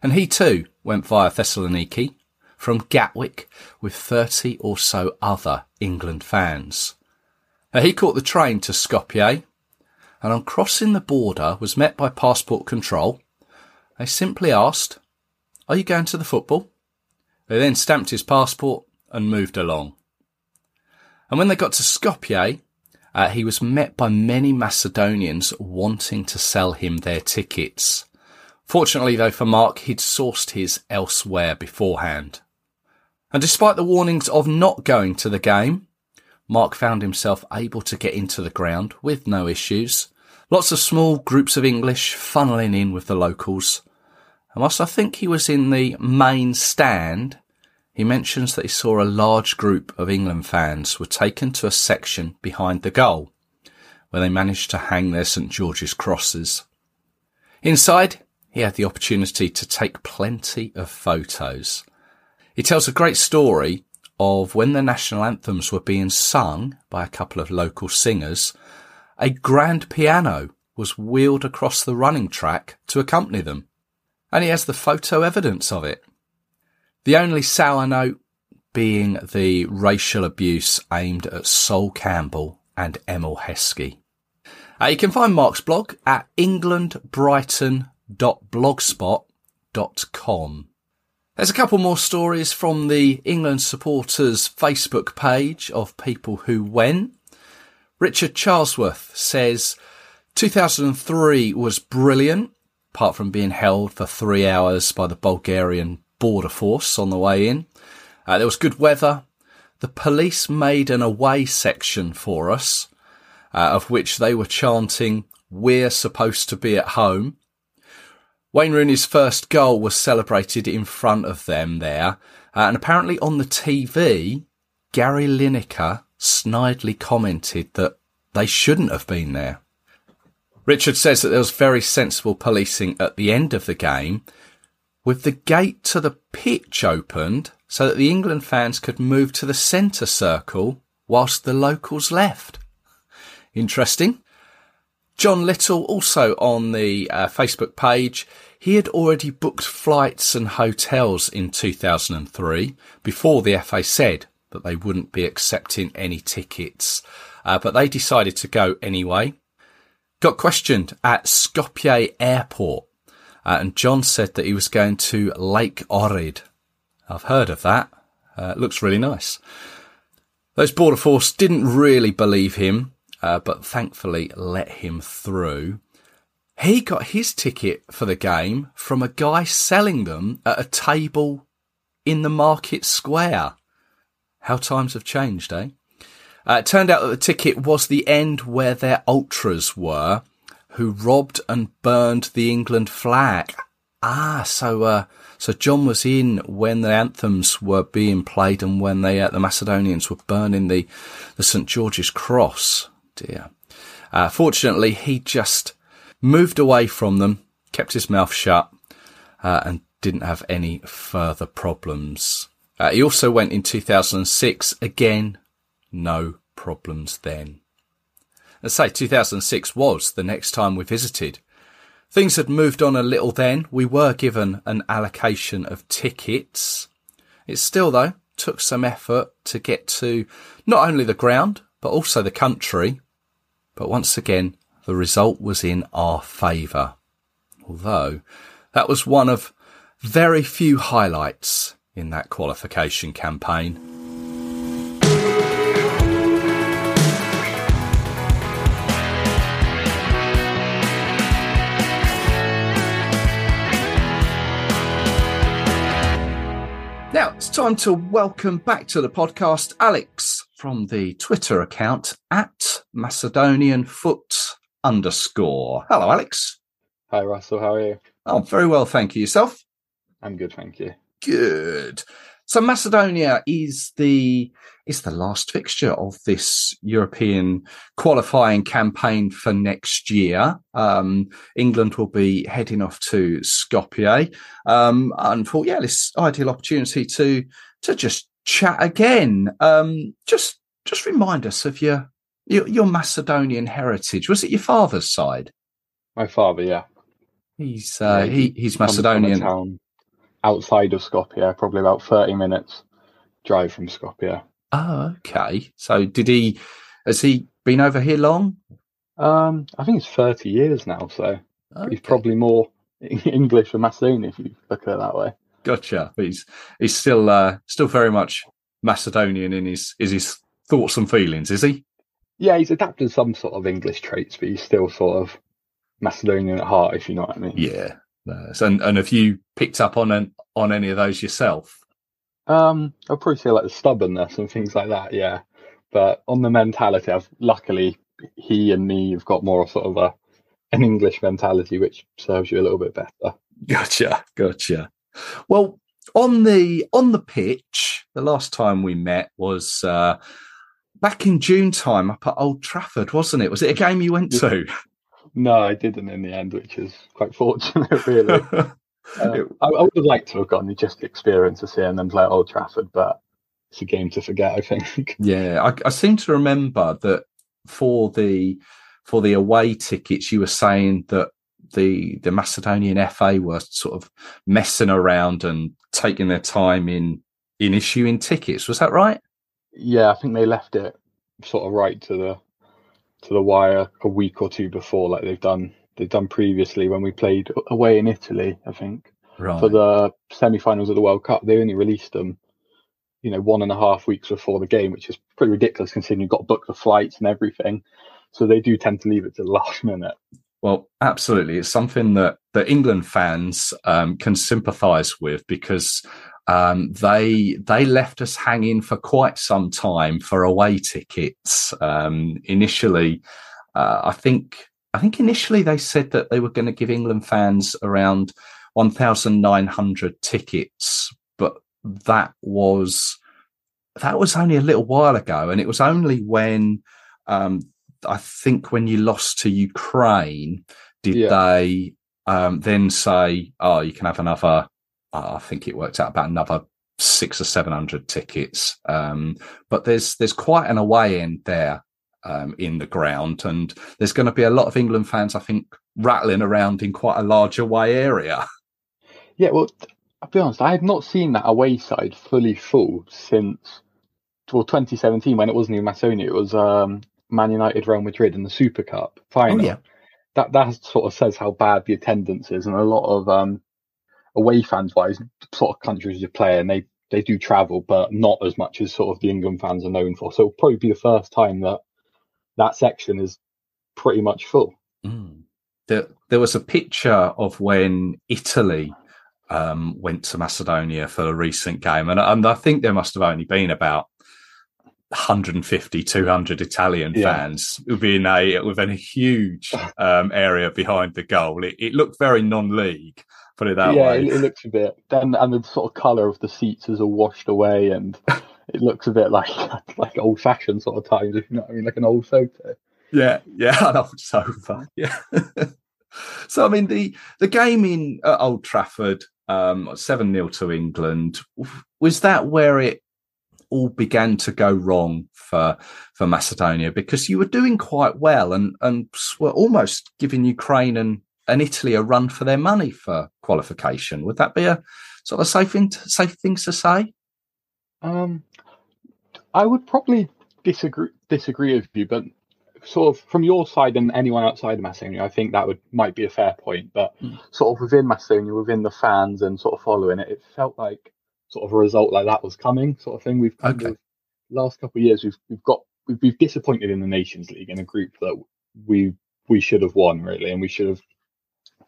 And he too went via Thessaloniki from Gatwick with 30 or so other England fans. Now, he caught the train to Skopje and on crossing the border was met by passport control. They simply asked, are you going to the football? They then stamped his passport and moved along. And when they got to Skopje, uh, he was met by many Macedonians wanting to sell him their tickets. Fortunately though for Mark, he'd sourced his elsewhere beforehand. And despite the warnings of not going to the game, Mark found himself able to get into the ground with no issues. Lots of small groups of English funneling in with the locals. And whilst I think he was in the main stand, he mentions that he saw a large group of England fans were taken to a section behind the goal, where they managed to hang their St George's crosses. Inside, he had the opportunity to take plenty of photos. He tells a great story of when the national anthems were being sung by a couple of local singers, a grand piano was wheeled across the running track to accompany them. And he has the photo evidence of it. The only sour note being the racial abuse aimed at Sol Campbell and Emile Heskey. Uh, you can find Mark's blog at englandbrighton.blogspot.com. There's a couple more stories from the England supporters Facebook page of people who went. Richard Charlesworth says 2003 was brilliant, apart from being held for three hours by the Bulgarian border force on the way in. Uh, there was good weather. The police made an away section for us, uh, of which they were chanting, we're supposed to be at home. Wayne Rooney's first goal was celebrated in front of them there, uh, and apparently on the TV, Gary Lineker snidely commented that they shouldn't have been there. Richard says that there was very sensible policing at the end of the game, with the gate to the pitch opened so that the England fans could move to the centre circle whilst the locals left. Interesting. John Little, also on the uh, Facebook page, he had already booked flights and hotels in 2003 before the FA said that they wouldn't be accepting any tickets. Uh, but they decided to go anyway. Got questioned at Skopje Airport, uh, and John said that he was going to Lake Ohrid. I've heard of that. Uh, it looks really nice. Those border force didn't really believe him uh, but thankfully let him through. He got his ticket for the game from a guy selling them at a table in the market square. How times have changed, eh? Uh, it turned out that the ticket was the end where their ultras were, who robbed and burned the England flag. Ah, so uh, so John was in when the anthems were being played and when they uh, the Macedonians were burning the the St George's Cross. Dear. Uh, fortunately, he just moved away from them, kept his mouth shut, uh, and didn't have any further problems. Uh, he also went in 2006. Again, no problems then. Let's say 2006 was the next time we visited. Things had moved on a little then. We were given an allocation of tickets. It still, though, took some effort to get to not only the ground, but also the country. But once again, the result was in our favour. Although that was one of very few highlights in that qualification campaign. It's time to welcome back to the podcast Alex from the Twitter account at Macedonian Foot underscore. Hello, Alex. Hi, Russell. How are you? Oh, very well, thank you. Yourself? I'm good, thank you. Good. So Macedonia is the is the last fixture of this European qualifying campaign for next year. Um, England will be heading off to Skopje, um, and for yeah, this ideal opportunity to to just chat again. Um, just just remind us of your, your your Macedonian heritage. Was it your father's side? My father, yeah. He's uh, Yeah, he, he's Comes from a Macedonian. Outside of Skopje, probably about 30 minutes drive from Skopje. Oh, okay. So did he? Has he been over here long? Um, I think it's 30 years now, so Okay. he's probably more (laughs) English than Macedonian if you look at it that way. Gotcha. But he's he's still uh, still very much Macedonian in his is his thoughts and feelings, is he? Yeah, he's adapted some sort of English traits, but he's still sort of Macedonian at heart, if you know what I mean. Yeah. So- and and have you picked up on an, on any of those yourself? Um, I'll probably say like the stubbornness and things like that, yeah. But on the mentality, I've luckily he and me have got more sort of a an English mentality, which serves you a little bit better. Gotcha. Gotcha. Well, on the on the pitch, the last time we met was uh, back in June time up at Old Trafford, wasn't it? Was it a game you went to? No, I didn't in the end, which is quite (laughs) fortunate, really. (laughs) Uh, I, I would have liked to have gone just the experience of seeing them play at Old Trafford, but it's a game to forget, I think. (laughs) Yeah, I, I seem to remember that for the for the away tickets, you were saying that the the Macedonian FA were sort of messing around and taking their time in in issuing tickets. Was that right? yeah, I think they left it sort of right to the to the wire a week or two before, like they've done they've done previously when we played away in Italy. I think Right. for the semi-finals of the World Cup, they only released them, you know, one and a half weeks before the game, which is pretty ridiculous considering you've got to book the flights and everything. So they do tend to leave it to the (laughs) last minute. Well, absolutely. It's something that the England fans um, can sympathise with because um, they they left us hanging for quite some time for away tickets. Um, initially, uh, I think I think initially they said that they were going to give England fans around one thousand nine hundred tickets, but that was that was only a little while ago, and it was only when um, I think when you lost to Ukraine, did Yeah. they um, then say, "Oh, you can have another"? I think it worked out about another six or seven hundred tickets. Um, but there's there's quite an away end there um, in the ground, and there's going to be a lot of England fans, I think, rattling around in quite a large away area. (laughs) Yeah, well, I'll be honest, I have not seen that away side fully full since well 2017 when it wasn't even Macedonia. It was um, Man United, Real Madrid, in the Super Cup final. Oh, yeah. that that sort of says how bad the attendance is, and a lot of um, away fans wise, sort of countries you play and they they do travel, but not as much as sort of the England fans are known for. So it'll probably be the first time that that section is pretty much full. Mm. There, there was a picture of when Italy um, went to Macedonia for a recent game, and, and I think there must have only been about 150, 200 Italian yeah. fans within a within a huge (laughs) um, area behind the goal. It, it, looked very non-league. Put it that yeah, way. Yeah, it, it, looks a bit. Then and the sort of colour of the seats is all washed away, and (laughs) it looks a bit like (laughs) like old-fashioned sort of times. If you know what I mean, like an old photo. Yeah, yeah, (laughs) an old sofa. Yeah. so I mean the the game in uh, Old Trafford, um, seven 0 to England. Was that where it all began to go wrong for for Macedonia because you were doing quite well and and were almost giving Ukraine and, and Italy a run for their money for qualification. Would that be a sort of safe to, safe things to say? Um, I would probably disagree disagree with you, but sort of from your side and anyone outside of Macedonia, I think that would might be a fair point. But mm. sort of within Macedonia, within the fans and sort of following it, it felt like sort of a result like that was coming, sort of thing. We've okay. Of, last couple of years we've we've got we've been disappointed in the Nations League in a group that we we should have won really, and we should have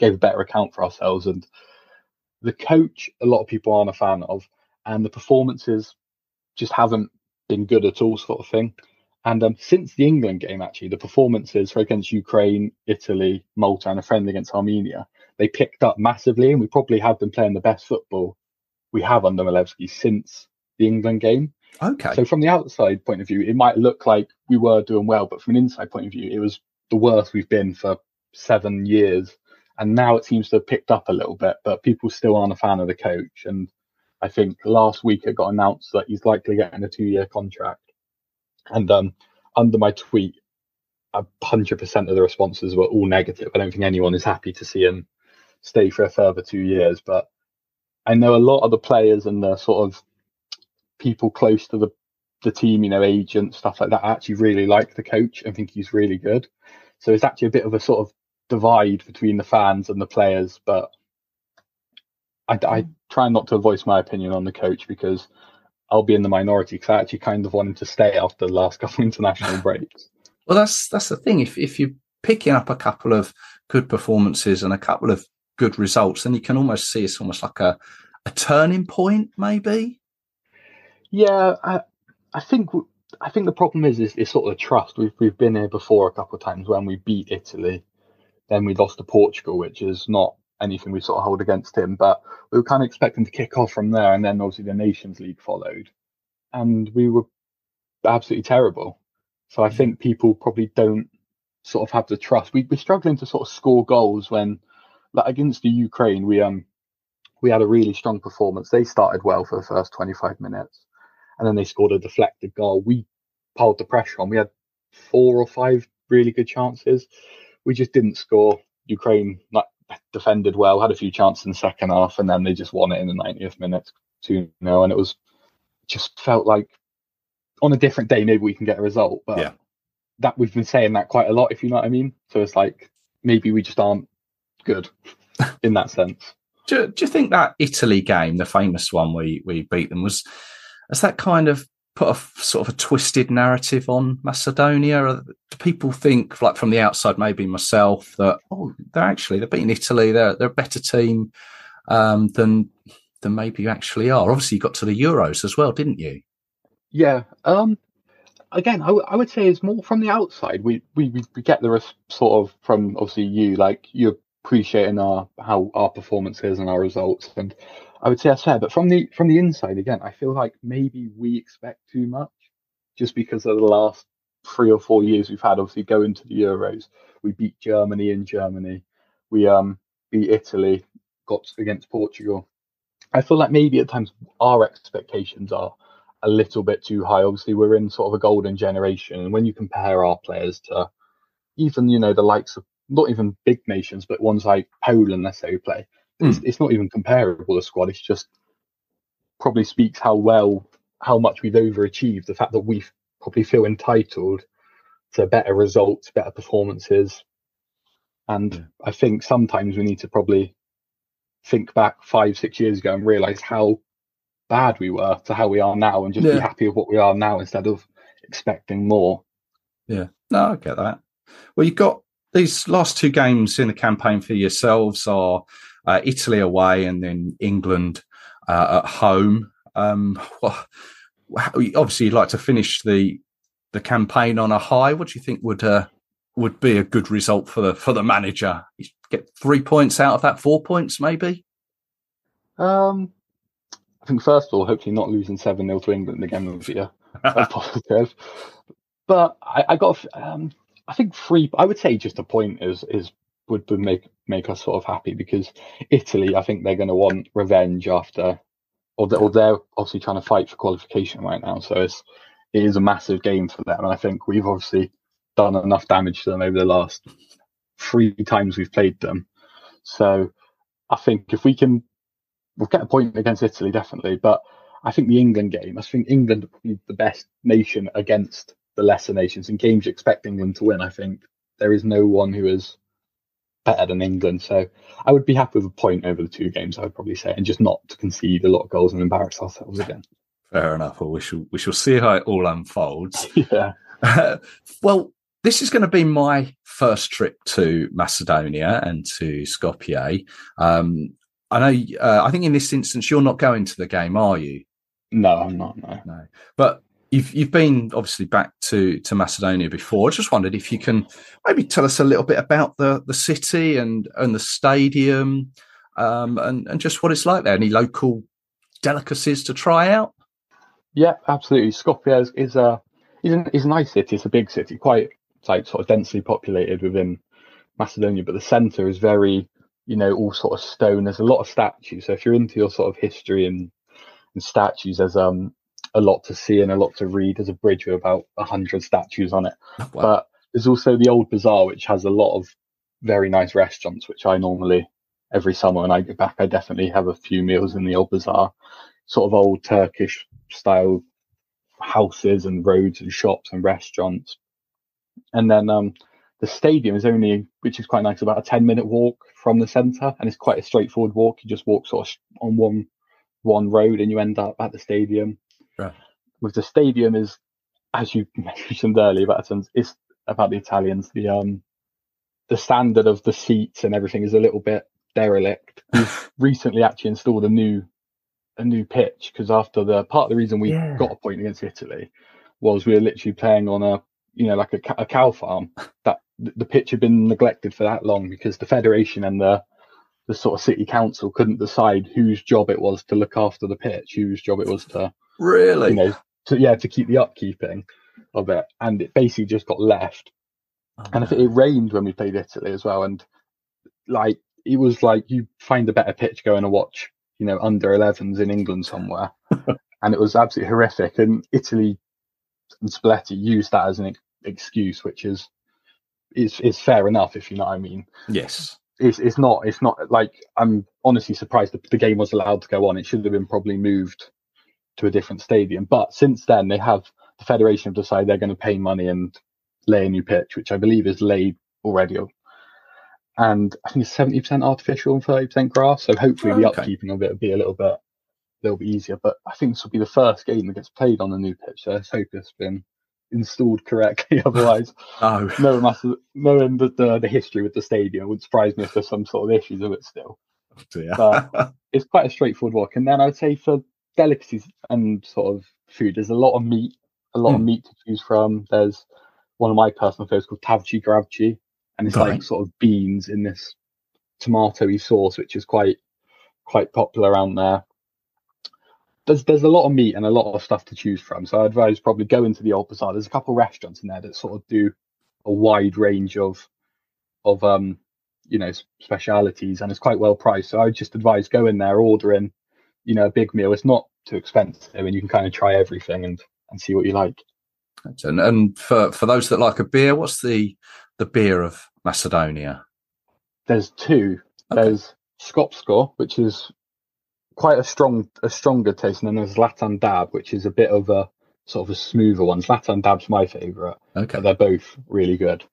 gave a better account for ourselves. And the coach, a lot of people aren't a fan of, and the performances just haven't been good at all, sort of thing. And um, since the England game, actually, the performances for against Ukraine, Italy, Malta, and a friend against Armenia, they picked up massively, and we probably have been playing the best football we have under Milevski since the England game. Okay. So from the outside point of view, it might look like we were doing well, but from an inside point of view, it was the worst we've been for seven years. And now it seems to have picked up a little bit, but people still aren't a fan of the coach. And I think last week it got announced that he's likely getting a two year contract. And um, under my tweet, a hundred percent of the responses were all negative. I don't think anyone is happy to see him stay for a further two years, but I know a lot of the players and the sort of people close to the the team, you know, agents, stuff like that, I actually really like the coach and think he's really good. So it's actually a bit of a sort of divide between the fans and the players. But I, I hmm. try not to voice my opinion on the coach because I'll be in the minority because I actually kind of wanted to stay after the last (laughs) couple of international (laughs) breaks. Well, that's that's the thing. If if you're picking up a couple of good performances and a couple of good results, then you can almost see it's almost like a, a turning point, maybe. Yeah, I, I think I think the problem is, is is sort of the trust. We've we've been here before a couple of times when we beat Italy, then we lost to Portugal, which is not anything we sort of hold against him. But we were kind of expecting to kick off from there, and then obviously the Nations League followed, and we were absolutely terrible. So I mm. think people probably don't sort of have the trust. We, we're struggling to sort of score goals when like against the Ukraine, we um we had a really strong performance. They started well for the first 25 minutes, and then they scored a deflected goal. We piled the pressure on. We had four or five really good chances. We just didn't score. Ukraine like, defended well, had a few chances in the second half, and then they just won it in the 90th minute, two 0 and it was just felt like on a different day maybe we can get a result, but yeah. that we've been saying that quite a lot, if you know what I mean. So it's like maybe we just aren't good (laughs) in that sense. Do, do you think that Italy game, the famous one we we beat them, was has that kind of put a sort of a twisted narrative on Macedonia? Do people think, like from the outside, maybe myself, that oh, they're actually they're beating Italy, they're they're a better team um, than than maybe you actually are. Obviously, you got to the Euros as well, didn't you? Yeah. Um, again, I, w- I would say it's more from the outside. We we we get the sort of from obviously you, like you're appreciating our how our performances and our results. And I would say that's fair. But from the from the inside, again, I feel like maybe we expect too much, just because of the last three or four years we've had. Obviously, going to the Euros, we beat Germany in Germany. We um beat Italy, got against Portugal. I feel like maybe at times our expectations are a little bit too high. Obviously, we're in sort of a golden generation, and when you compare our players to even you know the likes of not even big nations, but ones like Poland, let's say, we play. Mm. It's, it's, not even comparable. The squad. It's just probably speaks how well, how much we've overachieved. The fact that we probably feel entitled to better results, better performances, and yeah. I think sometimes we need to probably think back five, six years ago and realize how bad we were to how we are now, and just yeah. be happy with what we are now instead of expecting more. Yeah, no, I get that. Well, you've got these last two games in the campaign for yourselves are uh, Italy away and then England uh, at home. Um, what, obviously you'd like to finish the the campaign on a high. What do you think would uh, would be a good result for the for the manager? Get three points out of that, four points maybe. Um, I think first of all, hopefully not losing seven 0 to England again would be a, a positive. But I, I got, um, I think three. I would say just a point is is would, make make us sort of happy because Italy, I think they're going to want revenge after, or they're, or they're obviously trying to fight for qualification right now. So it's it is a massive game for them, and I think we've obviously done enough damage to them over the last three times we've played them. So I think if we can, we'll get a point against Italy definitely, but I think the England game, I think England are probably the best nation against the lesser nations. In games expect England to win, I think there is no one who is better than England. So I would be happy with a point over the two games, I would probably say, and just not to concede a lot of goals and embarrass ourselves again. Fair enough. Well, we shall we shall see how it all unfolds. (laughs) yeah. Uh, (laughs) well, this is going to be my first trip to Macedonia and to Skopje. Um, I know. Uh, I think in this instance, you're not going to the game, are you? No, I'm not. No. No. But you've you've been obviously back to to Macedonia before. I just wondered if you can maybe tell us a little bit about the the city and and the stadium, um, and and just what it's like there. Any local delicacies to try out? Yeah, absolutely. Skopje is, is a is a, is a nice city. It's a big city, quite like sort of densely populated within Macedonia, but the centre is very, you know, all sort of stone. There's a lot of statues. So if you're into your sort of history and, and statues, there's um a lot to see and a lot to read. There's a bridge with about a hundred statues on it. Wow. But there's also the old bazaar, which has a lot of very nice restaurants, which I normally every summer when I get back, I definitely have a few meals in the old bazaar, sort of old Turkish style houses and roads and shops and restaurants. And then um, the stadium is only, which is quite nice, about a 10 minute walk from the centre. And it's quite a straightforward walk. You just walk sort of on one one road and you end up at the stadium. Right. With the stadium is, as you (laughs) mentioned earlier, about it's about the Italians. The um the standard of the seats and everything is a little bit derelict. (laughs) We've recently actually installed a new a new pitch because after the part of the reason we yeah. got a point against Italy was we were literally playing on a you know like a, a cow farm that the pitch had been neglected for that long because the federation and the the sort of city council couldn't decide whose job it was to look after the pitch, whose job it was to really, you know, to yeah, to keep the upkeeping of it, and it basically just got left. Oh, and if it, it rained when we played Italy as well, and like it was like you find a better pitch going to watch you know, under 11s in England somewhere. (laughs) and it was absolutely horrific. And Italy and Spalletti used that as an excuse, which is, is, is fair enough, if you know what I mean. Yes. It's, it's not, it's not like, I'm honestly surprised the game was allowed to go on. It should have been probably moved to a different stadium. But since then, they have, the Federation have decided they're going to pay money and lay a new pitch, which I believe is laid already and I think it's seventy percent artificial and thirty percent grass. So hopefully the oh, upkeeping of it will be a little bit, a little bit easier. But I think this will be the first game that gets played on the new pitch. So let's hope it's been installed correctly. (laughs) Otherwise, oh. knowing, us, knowing the, the, the history with the stadium, would surprise me if there's some sort of issues with it still. Oh, but (laughs) it's quite a straightforward walk. And then I'd say for delicacies and sort of food, there's a lot of meat, a lot mm. of hmm. meat to choose from. There's one of my personal favorites called Tavci Gravci, and it's right. like sort of beans in this tomatoey sauce, which is quite quite popular around there. There's there's a lot of meat and a lot of stuff to choose from, so I advise probably go into the old bazaar. There's a couple of restaurants in there that sort of do a wide range of of um you know specialities, and it's quite well priced. So I would just advise going there, ordering you know a big meal. It's not too expensive, and you can kind of try everything and and see what you like. And, and for for those that like a beer, what's the the beer of Macedonia? There's two. Okay. There's Skopsko, which is quite a strong, a stronger taste, and then there's Zlaten Dab, which is a bit of a sort of a smoother one. Zlaten Dab's my favourite. Okay, they're both really good.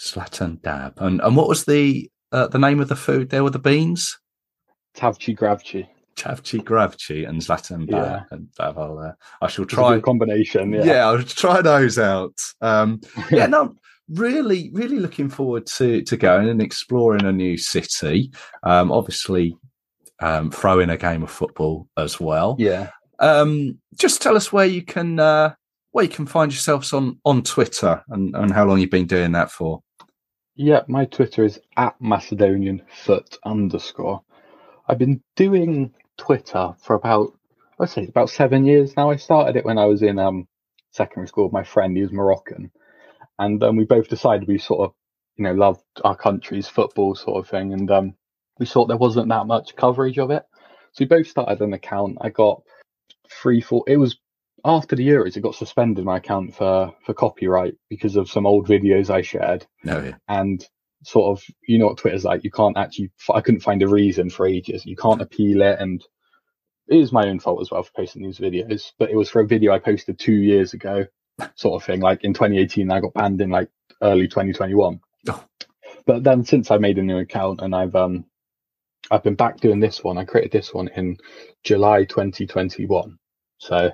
Zlaten Dab, and and what was the uh, the name of the food there Were the beans? Tavci Gravci. Tavci Gravci and Zlaten. Yeah. And I'll, uh, I shall try combination. Yeah. yeah, I'll try those out. Um, (laughs) yeah, no, really, really looking forward to to going and exploring a new city. Um, obviously, um, throw in a game of football as well. Yeah. Um, just tell us where you can uh, where you can find yourselves on on Twitter and, and how long you've been doing that for. Yeah, my Twitter is at Macedonian foot underscore. I've been doing Twitter for about I'd say about seven years now. I started it when I was in um secondary school with my friend. He was Moroccan, and um, we both decided we sort of you know loved our country's football sort of thing, and um, we thought there wasn't that much coverage of it. So we both started an account. I got three, four. It was after the Euros. It got suspended my account for for copyright because of some old videos I shared. No, yeah. And sort of, you know what Twitter's like. You can't actually. I couldn't find a reason for ages. You can't appeal it, and it is my own fault as well for posting these videos. But it was for a video I posted two years ago, sort of thing. Like in 2018, I got banned in like early 2021. Oh. But then since I made a new account and I've um I've been back doing this one. I created this one in July 2021. So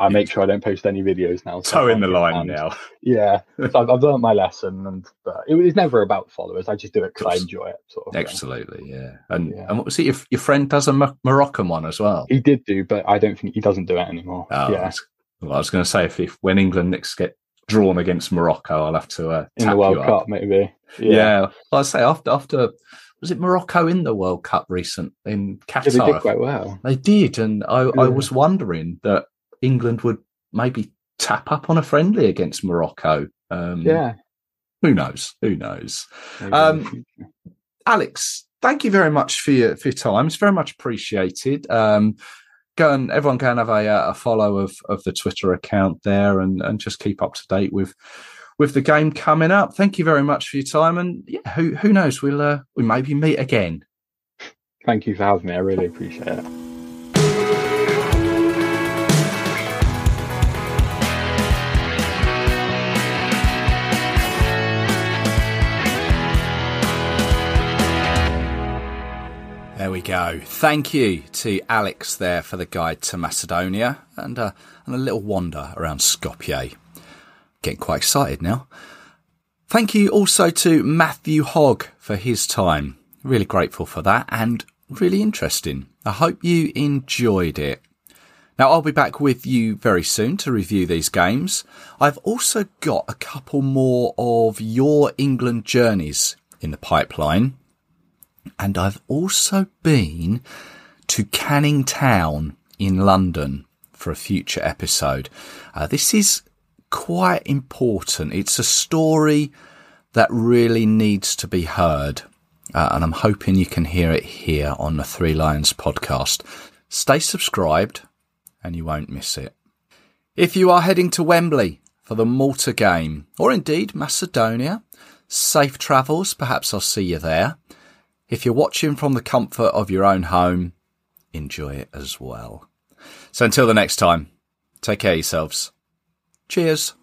I make sure I don't post any videos now. so toe in the line now. Yeah, (laughs) so I've, I've learned my lesson, and but it was never about followers. I just do it because I enjoy it. Sort of. thing. Absolutely, yeah. And Yeah. and what was it? Your, your friend does a Mo- Moroccan one as well. He did do, but I don't think he doesn't do it anymore. Oh, yeah, Well, I was going to say if, if when England next get drawn against Morocco, I'll have to uh, in the World you up. Cup maybe. Yeah, Well, I say after after was it Morocco in the World Cup recent in Yeah, they did quite well. They did, and I, I was wondering that England would maybe tap up on a friendly against Morocco. Um, Yeah. who knows? Who knows? Um. Alex, thank you very much for your for your time. It's very much appreciated. Um, go and everyone go and have a, uh, a follow of of the Twitter account there, and and just keep up to date with with the game coming up. Thank you very much for your time, and yeah, who who knows? We'll uh, we maybe meet again. Thank you for having me. I really appreciate it. We go. Thank you to Alex there for the guide to Macedonia and uh, and a little wander around Skopje. Getting quite excited now. Thank you also to Matthew Hogg for his time. Really grateful for that and really interesting. I hope you enjoyed it. Now, I'll be back with you very soon to review these games. I've also got a couple more of your England journeys in the pipeline. And I've also been to Canning Town in London for a future episode. Uh, this is quite important. It's a story that really needs to be heard. Uh, and I'm hoping you can hear it here on the Three Lions podcast. Stay subscribed and you won't miss it. If you are heading to Wembley for the Malta game, or indeed Macedonia, safe travels. Perhaps I'll see you there. If you're watching from the comfort of your own home, enjoy it as well. So until the next time, take care yourselves. Cheers.